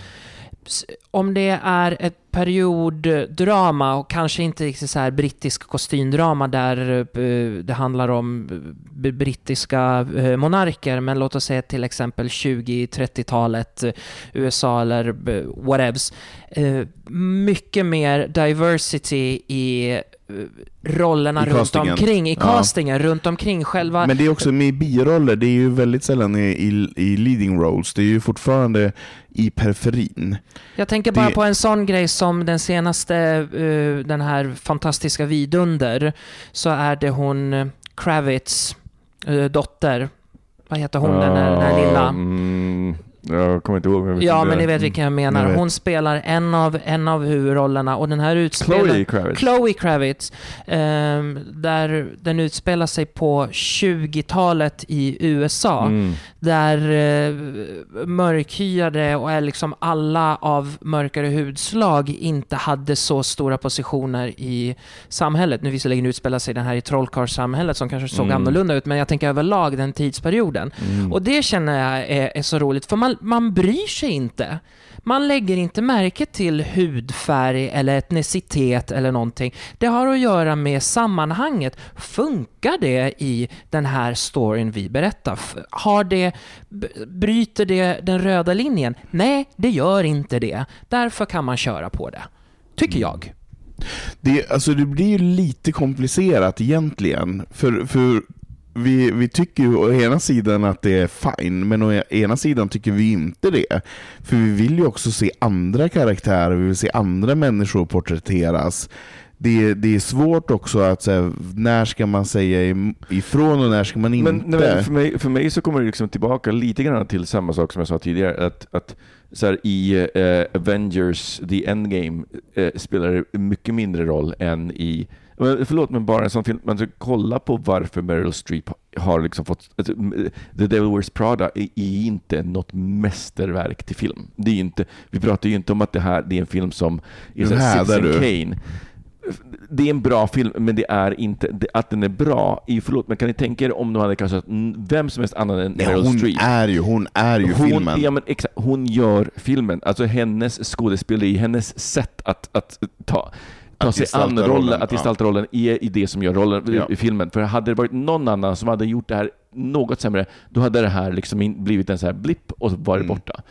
om det är ett perioddrama och kanske inte riktigt så här brittisk kostymdrama där eh, det handlar om eh, brittiska eh, monarker, men låt oss säga till exempel 20-30-talet USA eller whatevs. Mycket mer diversity i rollerna I runt castingen. omkring, i Ja. castingen, runt omkring själva... Men det är också med biroller, det är ju väldigt sällan i, i, i leading roles. Det är ju fortfarande i periferin. Jag tänker bara Det- på en sån grej som den senaste, eh, den här fantastiska Vidunder, så är det hon eh, Kravitz eh, dotter. Vad heter hon, den, här, den här lilla? Mm, jag kommer inte ihåg. Men Ja, men ni vet vilken jag menar. vet. Hon spelar en av, en av huvudrollerna och den här utspelar... Chloe Kravitz. Chloe Kravitz, ehm, där den utspelar sig på 20-talet i USA. Mm. där eh, mörkhyade och liksom alla av mörkare hudslag inte hade så stora positioner i samhället. Nu visserligen utspelar sig den här i trollkarlssamhället som kanske såg Mm. annorlunda ut, men jag tänker överlag den tidsperioden. Mm. Och det känner jag är, är så roligt, för man, man bryr sig inte. Man lägger inte märke till hudfärg eller etnicitet eller någonting. Det har att göra med sammanhanget. Funkar det i den här storyn vi berättar? Har det, bryter det den röda linjen? Nej, det gör inte det. Därför kan man köra på det. Tycker jag. Det, alltså det blir ju lite komplicerat egentligen. För, för vi, vi tycker ju å ena sidan att det är fine, men å ena sidan tycker vi inte det. För vi vill ju också se andra karaktärer, vi vill se andra människor porträtteras. Det, det är svårt också att säga, när ska man säga ifrån och när ska man inte? Men, nej, för, mig, för mig så kommer det liksom tillbaka lite grann till samma sak som jag sa tidigare. Att, att så här, I eh, Avengers The Endgame eh, spelar det mycket mindre roll än i förlåt, men bara en sån film. Man ska kolla på varför Meryl Streep har liksom fått... Alltså, The Devil Wears Prada är, inte något mästerverk till film. Det är inte, vi pratar ju inte om att det här det är en film som är så här Citizen du. Kane. Det är en bra film, men det är inte... det- Att den är bra, är, förlåt, men kan ni tänka er om de hade kastat vem som helst annan än Nej, Meryl hon Streep? är ju, hhon är ju hon, filmen. Ja, men exakt, hon gör filmen. Alltså hennes skådespeleri, hennes sätt att, att ta, ta Att sig an rollen, att gestalta rollen är i det som gör rollen Ja. i filmen. För hade det varit någon annan som hade gjort det här något sämre, då hade det här liksom blivit en så här blipp och så varit Mm. borta.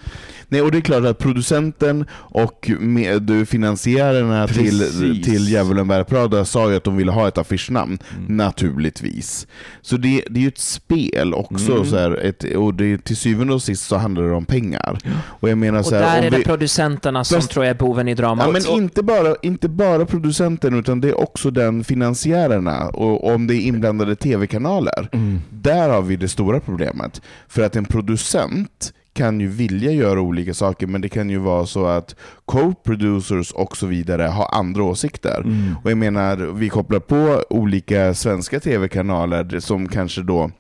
Nej, och det är klart att producenten och med, du, finansiärerna till, Precis. till Djävulen bär Prada sa ju att de ville ha ett affischnamn, Mm. naturligtvis. Så det, det är ju ett spel också, Mm. så här, ett, och det, till syvende och sist så handlar det om pengar. Och jag menar Och så här, där om är det vi- producenterna som Fast- tror jag är boven i dramat. Ja, men inte bara, inte bara producenten, utan det är också den finansiärerna och om det är inblandade tv-kanaler. Där har vi det stora problemet. För att en producent kan ju vilja göra olika saker, men det kan ju vara så att co-producers och så vidare har andra åsikter. Och jag menar, vi kopplar på olika svenska tv-kanaler som kanske då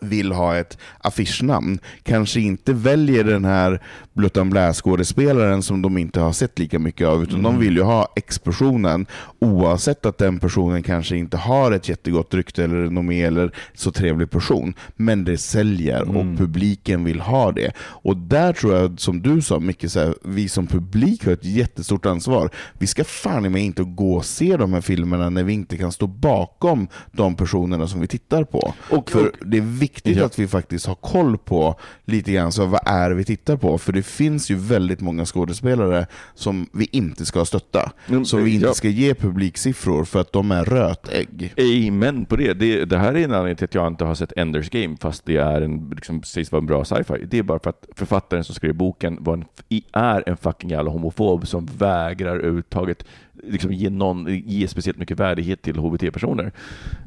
vill ha ett affischnamn, kanske inte väljer den här Bluttan Blä-skådespelaren som de inte har sett lika mycket av, utan de vill ju ha explosionen oavsett att den personen kanske inte har ett jättegott rykte eller renommé eller så trevlig person. Men det säljer och publiken vill ha det. Och där tror jag, som du sa, mycket så här, vi som publik har ett jättestort ansvar. Vi ska fan i mig inte gå och se de här filmerna när vi inte kan stå bakom de personerna som vi tittar på. Och- För och- det är viktigt Ja. att vi faktiskt har koll på lite grann, så vad är vi tittar på? För det finns ju väldigt många skådespelare som vi inte ska stötta. Mm, som vi inte ja. ska ge publiksiffror för att de är rötägg. Amen på det. det. Det här är en anledning till att jag inte har sett Enders Game, fast det är en, liksom, sägs vara en bra sci-fi. Det är bara för att författaren som skrev boken en, är en fucking jävla homofob som vägrar överhuvudtaget liksom, ge, någon, ge speciellt mycket värdighet till HBT-personer.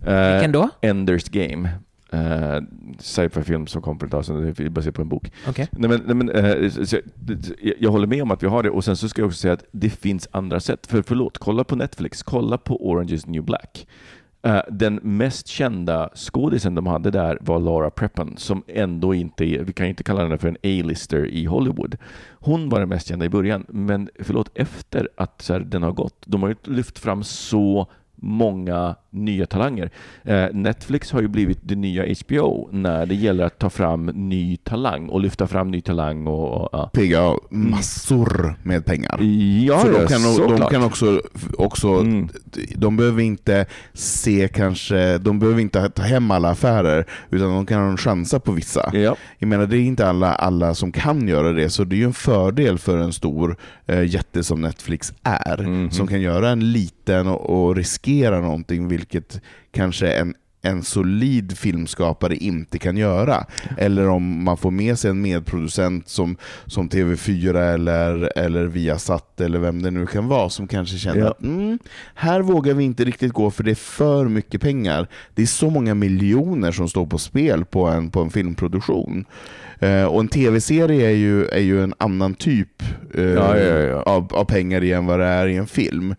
Eh, Vilken då? Enders Game. Uh, sci-fi-film som kom för ett tag sedan, baserat på en bok. Okej. Nej, men, nej, men, eh, så, jag, jag håller med om att vi har det och sen så ska jag också säga att det finns andra sätt. För förlåt, kolla på Netflix, kolla på Orange is new black. Eh, den mest kända skådisen de hade där var Laura Prepon som ändå inte är, vi kan inte kalla henne för en A-lister i Hollywood. Hon var den mest kända i början, men förlåt, efter att så här, den har gått, de har ju lyft fram så många nya talanger. Eh, Netflix har ju blivit det nya HBO när det gäller att ta fram ny talang och lyfta fram ny talang och, och ja. PGA, massor med pengar. Ja, För de kan, de kan också, också Mm. de behöver inte se kanske, de behöver inte ta hem alla affärer, utan de kan chansa på vissa. Ja. Jag menar, det är inte alla, alla som kan göra det, så det är ju en fördel för en stor eh, jätte som Netflix är, Mhm. som kan göra en liten och, och riskera någonting, vilket kanske en en solid filmskapare inte kan göra. Eller om man får med sig en medproducent som, som TV4 eller, eller Viasat eller vem det nu kan vara som kanske känner Ja. att mm, här vågar vi inte riktigt gå för det är för mycket pengar. Det är så många miljoner som står på spel på en, på en filmproduktion. Eh, och en tv-serie är ju, är ju en annan typ eh, Ja, ja. Av, av pengar än vad det är i en film.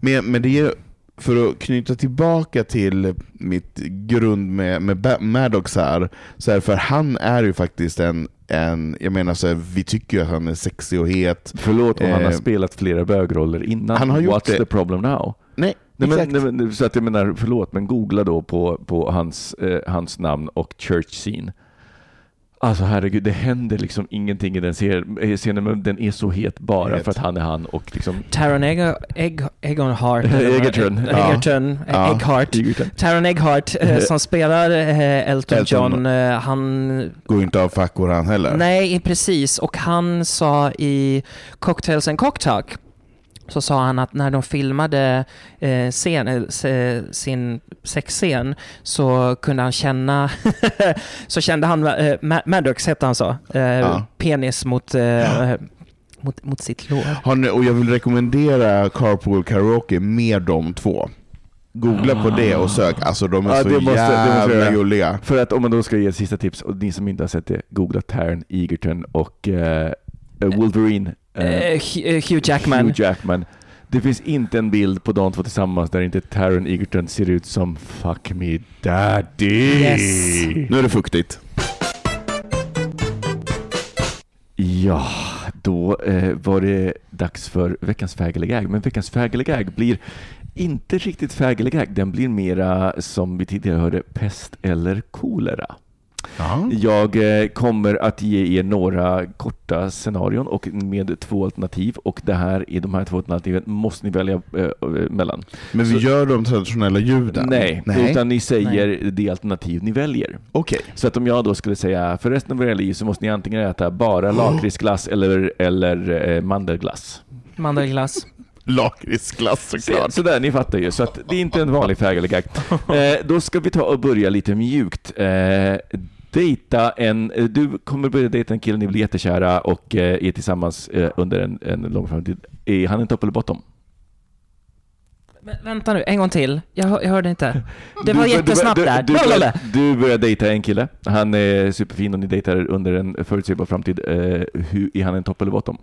Men, men det är för att knyta tillbaka till mitt grund med, med Maddox här, så här, för han är ju faktiskt en, en jag menar så här, vi tycker ju att han är sexig och het. Förlåt om han har Eh, spelat flera bögroller innan. han har gjort What's det. the problem now? Nej, Nej, men, nej, men, så att jag menar, förlåt, men googla då på, på hans, eh, hans namn och church scene. Alltså herregud, det händer liksom ingenting i den scenen, men den är så het bara Het. för att han är han och liksom... Taron Egg, Egg, Eggon Hart. Egerton. Egerton. Ja. Egghart. Egerton. Taron Egghart eh, som spelar eh, Elton, Elton. John, eh, han... Går inte av fackor han heller. Nej, precis. Och han sa i Cocktails and Cocktalk så sa han att när de filmade eh, scen, eh, se- sin sexscen så kunde han känna, så kände han, eh, Ma- Maddox hette han så, eh, Ja. penis mot, eh, mot, mot sitt lår. Ni, och jag vill rekommendera Carpool Karaoke med de två. Googla på det och sök, alltså de är Ja, så det måste- jävla gulliga. För att om man då ska ge ett sista tips, och ni som inte har sett det, googla Taron Egerton och eh, Wolverine. Eh, Eh, Hugh- eh, Hugh Jackman. Hugh Jackman. Det finns inte en bild på de två tillsammans där inte Taron Egerton ser ut som Fuck me daddy. Yes. Nu är det fuktigt. Ja, då eh, var det dags för veckans fägeligag. Men veckans fägeligag blir inte riktigt fägeligag. Den blir mera, som vi tidigare hörde, pest eller kolera. Ja. Jag eh, kommer att ge er några korta scenarion och med två alternativ och det här i de här två alternativen måste ni välja eh, mellan. Men vi Så- gör de traditionella ljuden? Nej, Nej. utan ni säger det alternativ ni väljer. Okej. Så att om jag då skulle säga för resten av era liv så måste ni antingen äta bara lakritsglass eller, eller eh, mandelglass. Mandelglass. Lakritsglass Så, såklart. sådär, ni fattar ju. Så att det är inte en vanlig fägeligag. Eh, då ska vi ta och börja lite mjukt. Eh, dejta en, eh, du kommer börja dejta en kille, ni blir jättekära och eh, är tillsammans eh, under en, en lång framtid. Är han en topp eller bottom? Men, vänta nu, en gång till. Jag, hör- jag hörde inte. Det var Du- jättesnabbt du, där. Du, du, du börjar dejta en kille. Han är superfin och ni dejtar under en förutsägbar framtid. Eh, hur, är han en topp eller bottom?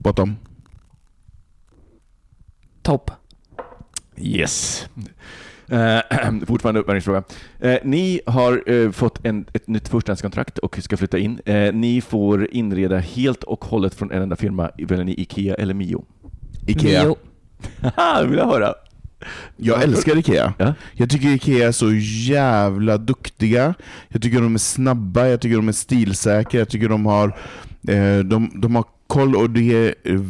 Bottom. Topp. Yes. Eh, fortfarande uppvärmningsfråga. Eh, ni har eh, fått en, ett nytt förstahandskontrakt och ska flytta in. Eh, ni får inreda helt och hållet från en enda firma. Väljer ni Ikea eller Mio? Ikea. Mio. Haha, det vill jag höra. Jag älskar Ikea. Ja. Jag tycker Ikea är så jävla duktiga. Jag tycker de är snabba, jag tycker de är stilsäkra, jag tycker de har, eh, de, de har koll och det är eh,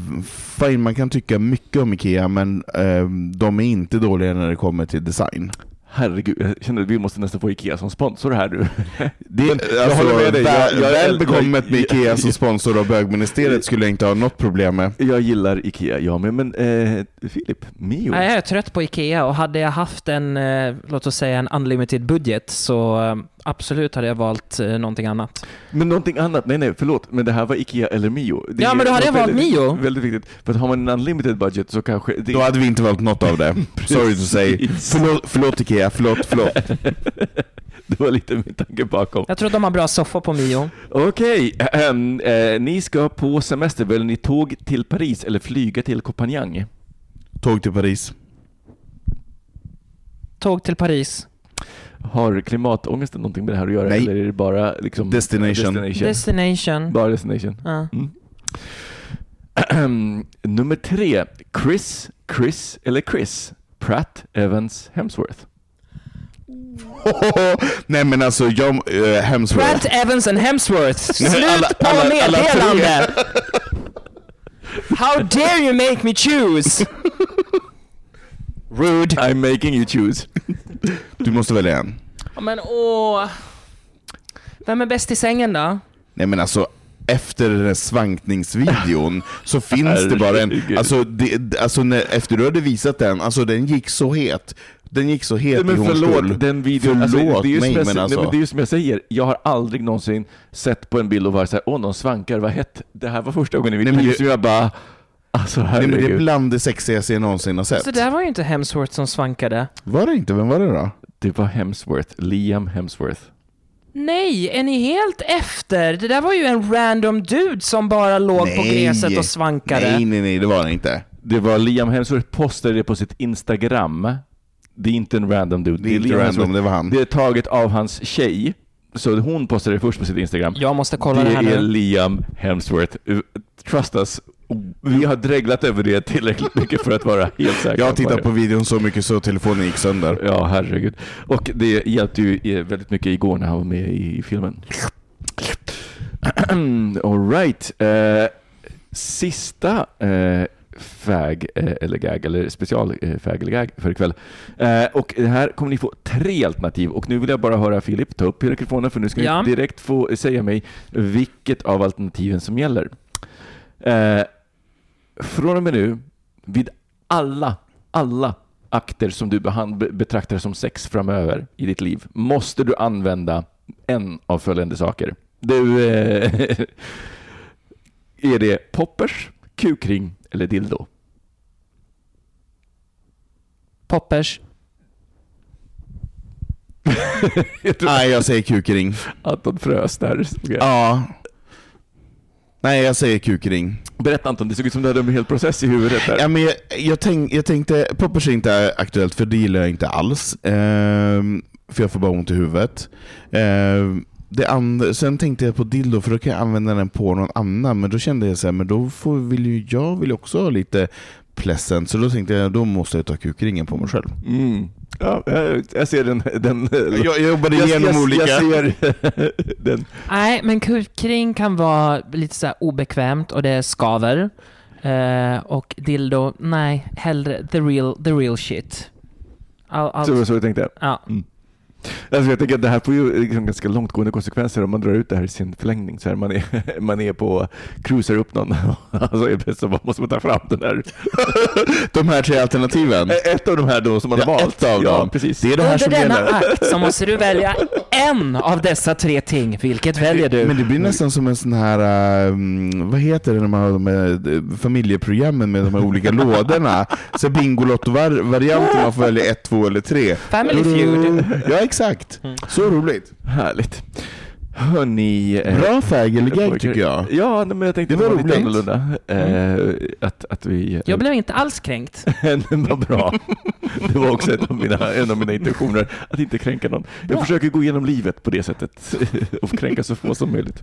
fine, man kan tycka mycket om Ikea men eh, de är inte dåliga när det kommer till design. Herregud, jag känner att vi måste nästan få Ikea som sponsor här nu. Det, Men jag håller med dig. Jag- jag- väl bekommet med Ikea som sponsor av bögministeriet skulle jag inte ha något problem med. Jag gillar Ikea, ja men, men eh, Filip, Mio? Nej, jag är trött på Ikea och hade jag haft en, eh, låt oss säga en unlimited budget så eh, absolut hade jag valt eh, någonting annat. Men någonting annat, nej nej förlåt, men det här var Ikea eller Mio. Det Ja, men då hade jag valt väldigt- Mio. Väldigt viktigt, för att har man en unlimited budget så kanske... Det, Då hade vi inte valt något av det. Sorry to say. Förlåt, förlåt Ikea, förlåt, förlåt. det var lite min tanke bakom. Jag tror att de har bra soffor på Mio. Okej, ehm, eh, ni ska på semester, väljer ni tåg till Paris eller flyga till Kopenhagen? Tåg till Paris. Tåg till Paris. Har klimatångesten någonting med det här att göra? Nej. Eller är det bara liksom... Destination. destination? Destination. Bara destination. Ja. Nummer tre, Chris, Chris eller Chris? Pratt, Evans, Hemsworth. Nej men alltså, jag, äh, Hemsworth. Pratt, Evans and Hemsworth. Slut alla- på alla- meddelande! How dare you make me choose? Rude. I'm making you choose. Du måste välja en. Ja, Men åh. Vem är bäst i sängen då? Nej men alltså, efter den här svankningsvideon så finns det bara en... Alltså, det, alltså när, efter du hade visat den, alltså den gick så het. Den gick så het i Men Hornstull. förlåt, den videon, alltså, Förlåt det, är ju mig, men alltså. nej, men det är ju som jag säger, jag har aldrig någonsin sett på en bild och varit såhär, åh någon svankar, vad hett. Det här var första gången i mitt Nej, men liv som jag bara, alltså Nej, men det är bland det sexigaste jag någonsin har sett. Så där var ju inte Hemsworth som svankade. Var det inte? Vem var det då? Det var Hemsworth, Liam Hemsworth. Nej, är ni helt efter? Det där var ju en random dude som bara låg på Nej. gräset och svankade. Nej, nej, nej, det var det inte. Det var Liam Hemsworth postade det på sitt Instagram. Det är inte en random dude. Det är inte Liam random, Hemsworth. det var han. Det är taget av hans tjej. Så hon postade det först på sitt Instagram. Jag måste kolla det, det här är nu. Liam Hemsworth. Trust us. Vi har dreglat över det tillräckligt mycket för att vara helt säkra Jag har på tittat på videon så mycket så telefonen gick sönder. Ja, herregud. Och det hjälpte ju eh, väldigt mycket igår när han var med i filmen. All right. Eh, sista eh, fag eh, eller gag, eller special eh, fag eller gag för ikväll. Eh, och här kommer ni få tre alternativ och nu vill jag bara höra Filip ta upp mikrofonen för nu ska Ja. ni direkt få säga mig vilket av alternativen som gäller. Från och med nu, vid alla, alla akter som du betraktar som sex framöver i ditt liv, måste du använda en av följande saker. Du, eh, är det poppers, kukring eller dildo? Poppers. Jag tror Nej, jag säger kukring. Anton frös där. Ja. Nej, jag säger kukring. Berätta Anton, det såg ut som du hade en hel process i huvudet där. Ja, men jag, jag, tänk, jag tänkte, poppers är inte aktuellt för det gillar jag inte alls. Ehm, för jag får bara ont i huvudet. Ehm, det andra, sen tänkte jag på dildo för då kan jag använda den på någon annan, men då kände jag så här, men då får, vill ju jag vill också ha lite pleasant, så då tänkte jag då måste jag ta kukringen på mig själv. Mm. Ja, jag, jag ser den... den Jag, jag jobbade jag, igenom jag, olika... Jag ser den. Nej, men kukring kan vara lite så här obekvämt och det skaver. Eh, och dildo, nej, hellre the real, the real shit. All, all, Så det var så jag tänkte. ja. Alltså jag tänker att det här får ju liksom ganska långtgående konsekvenser om man drar ut det här i sin förlängning. Så här, man, är, man är på, cruisar upp någon alltså helt så måste man ta fram den här. De här tre alternativen. Ett av de här då som man har Ja, valt. ett av ja, dem. Precis. Det är det här Under som denna gäller. akt så måste du välja en av dessa tre ting. Vilket väljer du? Men det blir nästan som en sån här, um, vad heter det när man har de här eh, familjeprogrammen med de här olika lådorna? Så Bingolotto-varianten, man får välja ett, två eller tre. Family Feud. Ja, exakt. Så roligt. Härligt. Hörni, eh, Bra pojkar. tycker jag. Ja, men jag tänkte Det det var var lite roligt. annorlunda. Eh, att, att vi... Jag blev inte alls kränkt. Vad bra. Det var också en av, mina, en av mina intentioner, att inte kränka någon. Jag försöker gå igenom livet på det sättet och kränka så få som möjligt.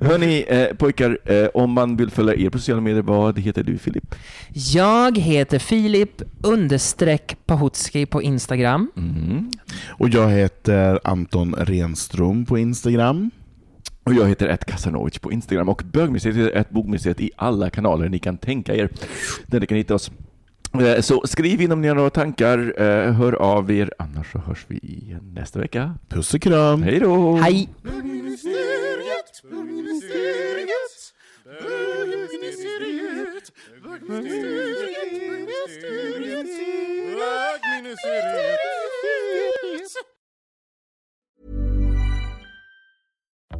Hörni, eh, pojkar, eh, om man vill följa er på sociala medier, vad heter du Filip? Jag heter Filip understreck Pahutski på Instagram. Mm. Och jag heter Anton Renström på Instagram. Och jag heter ett Kasanovic på Instagram och Bögmuseet heter ett Bogmuseet i alla kanaler ni kan tänka er. Där ni kan hitta oss. Eh, Så skriv in om ni har några tankar, eh, hör av er, annars så hörs vi igen nästa vecka. Puss och kram. Hej då! Hej!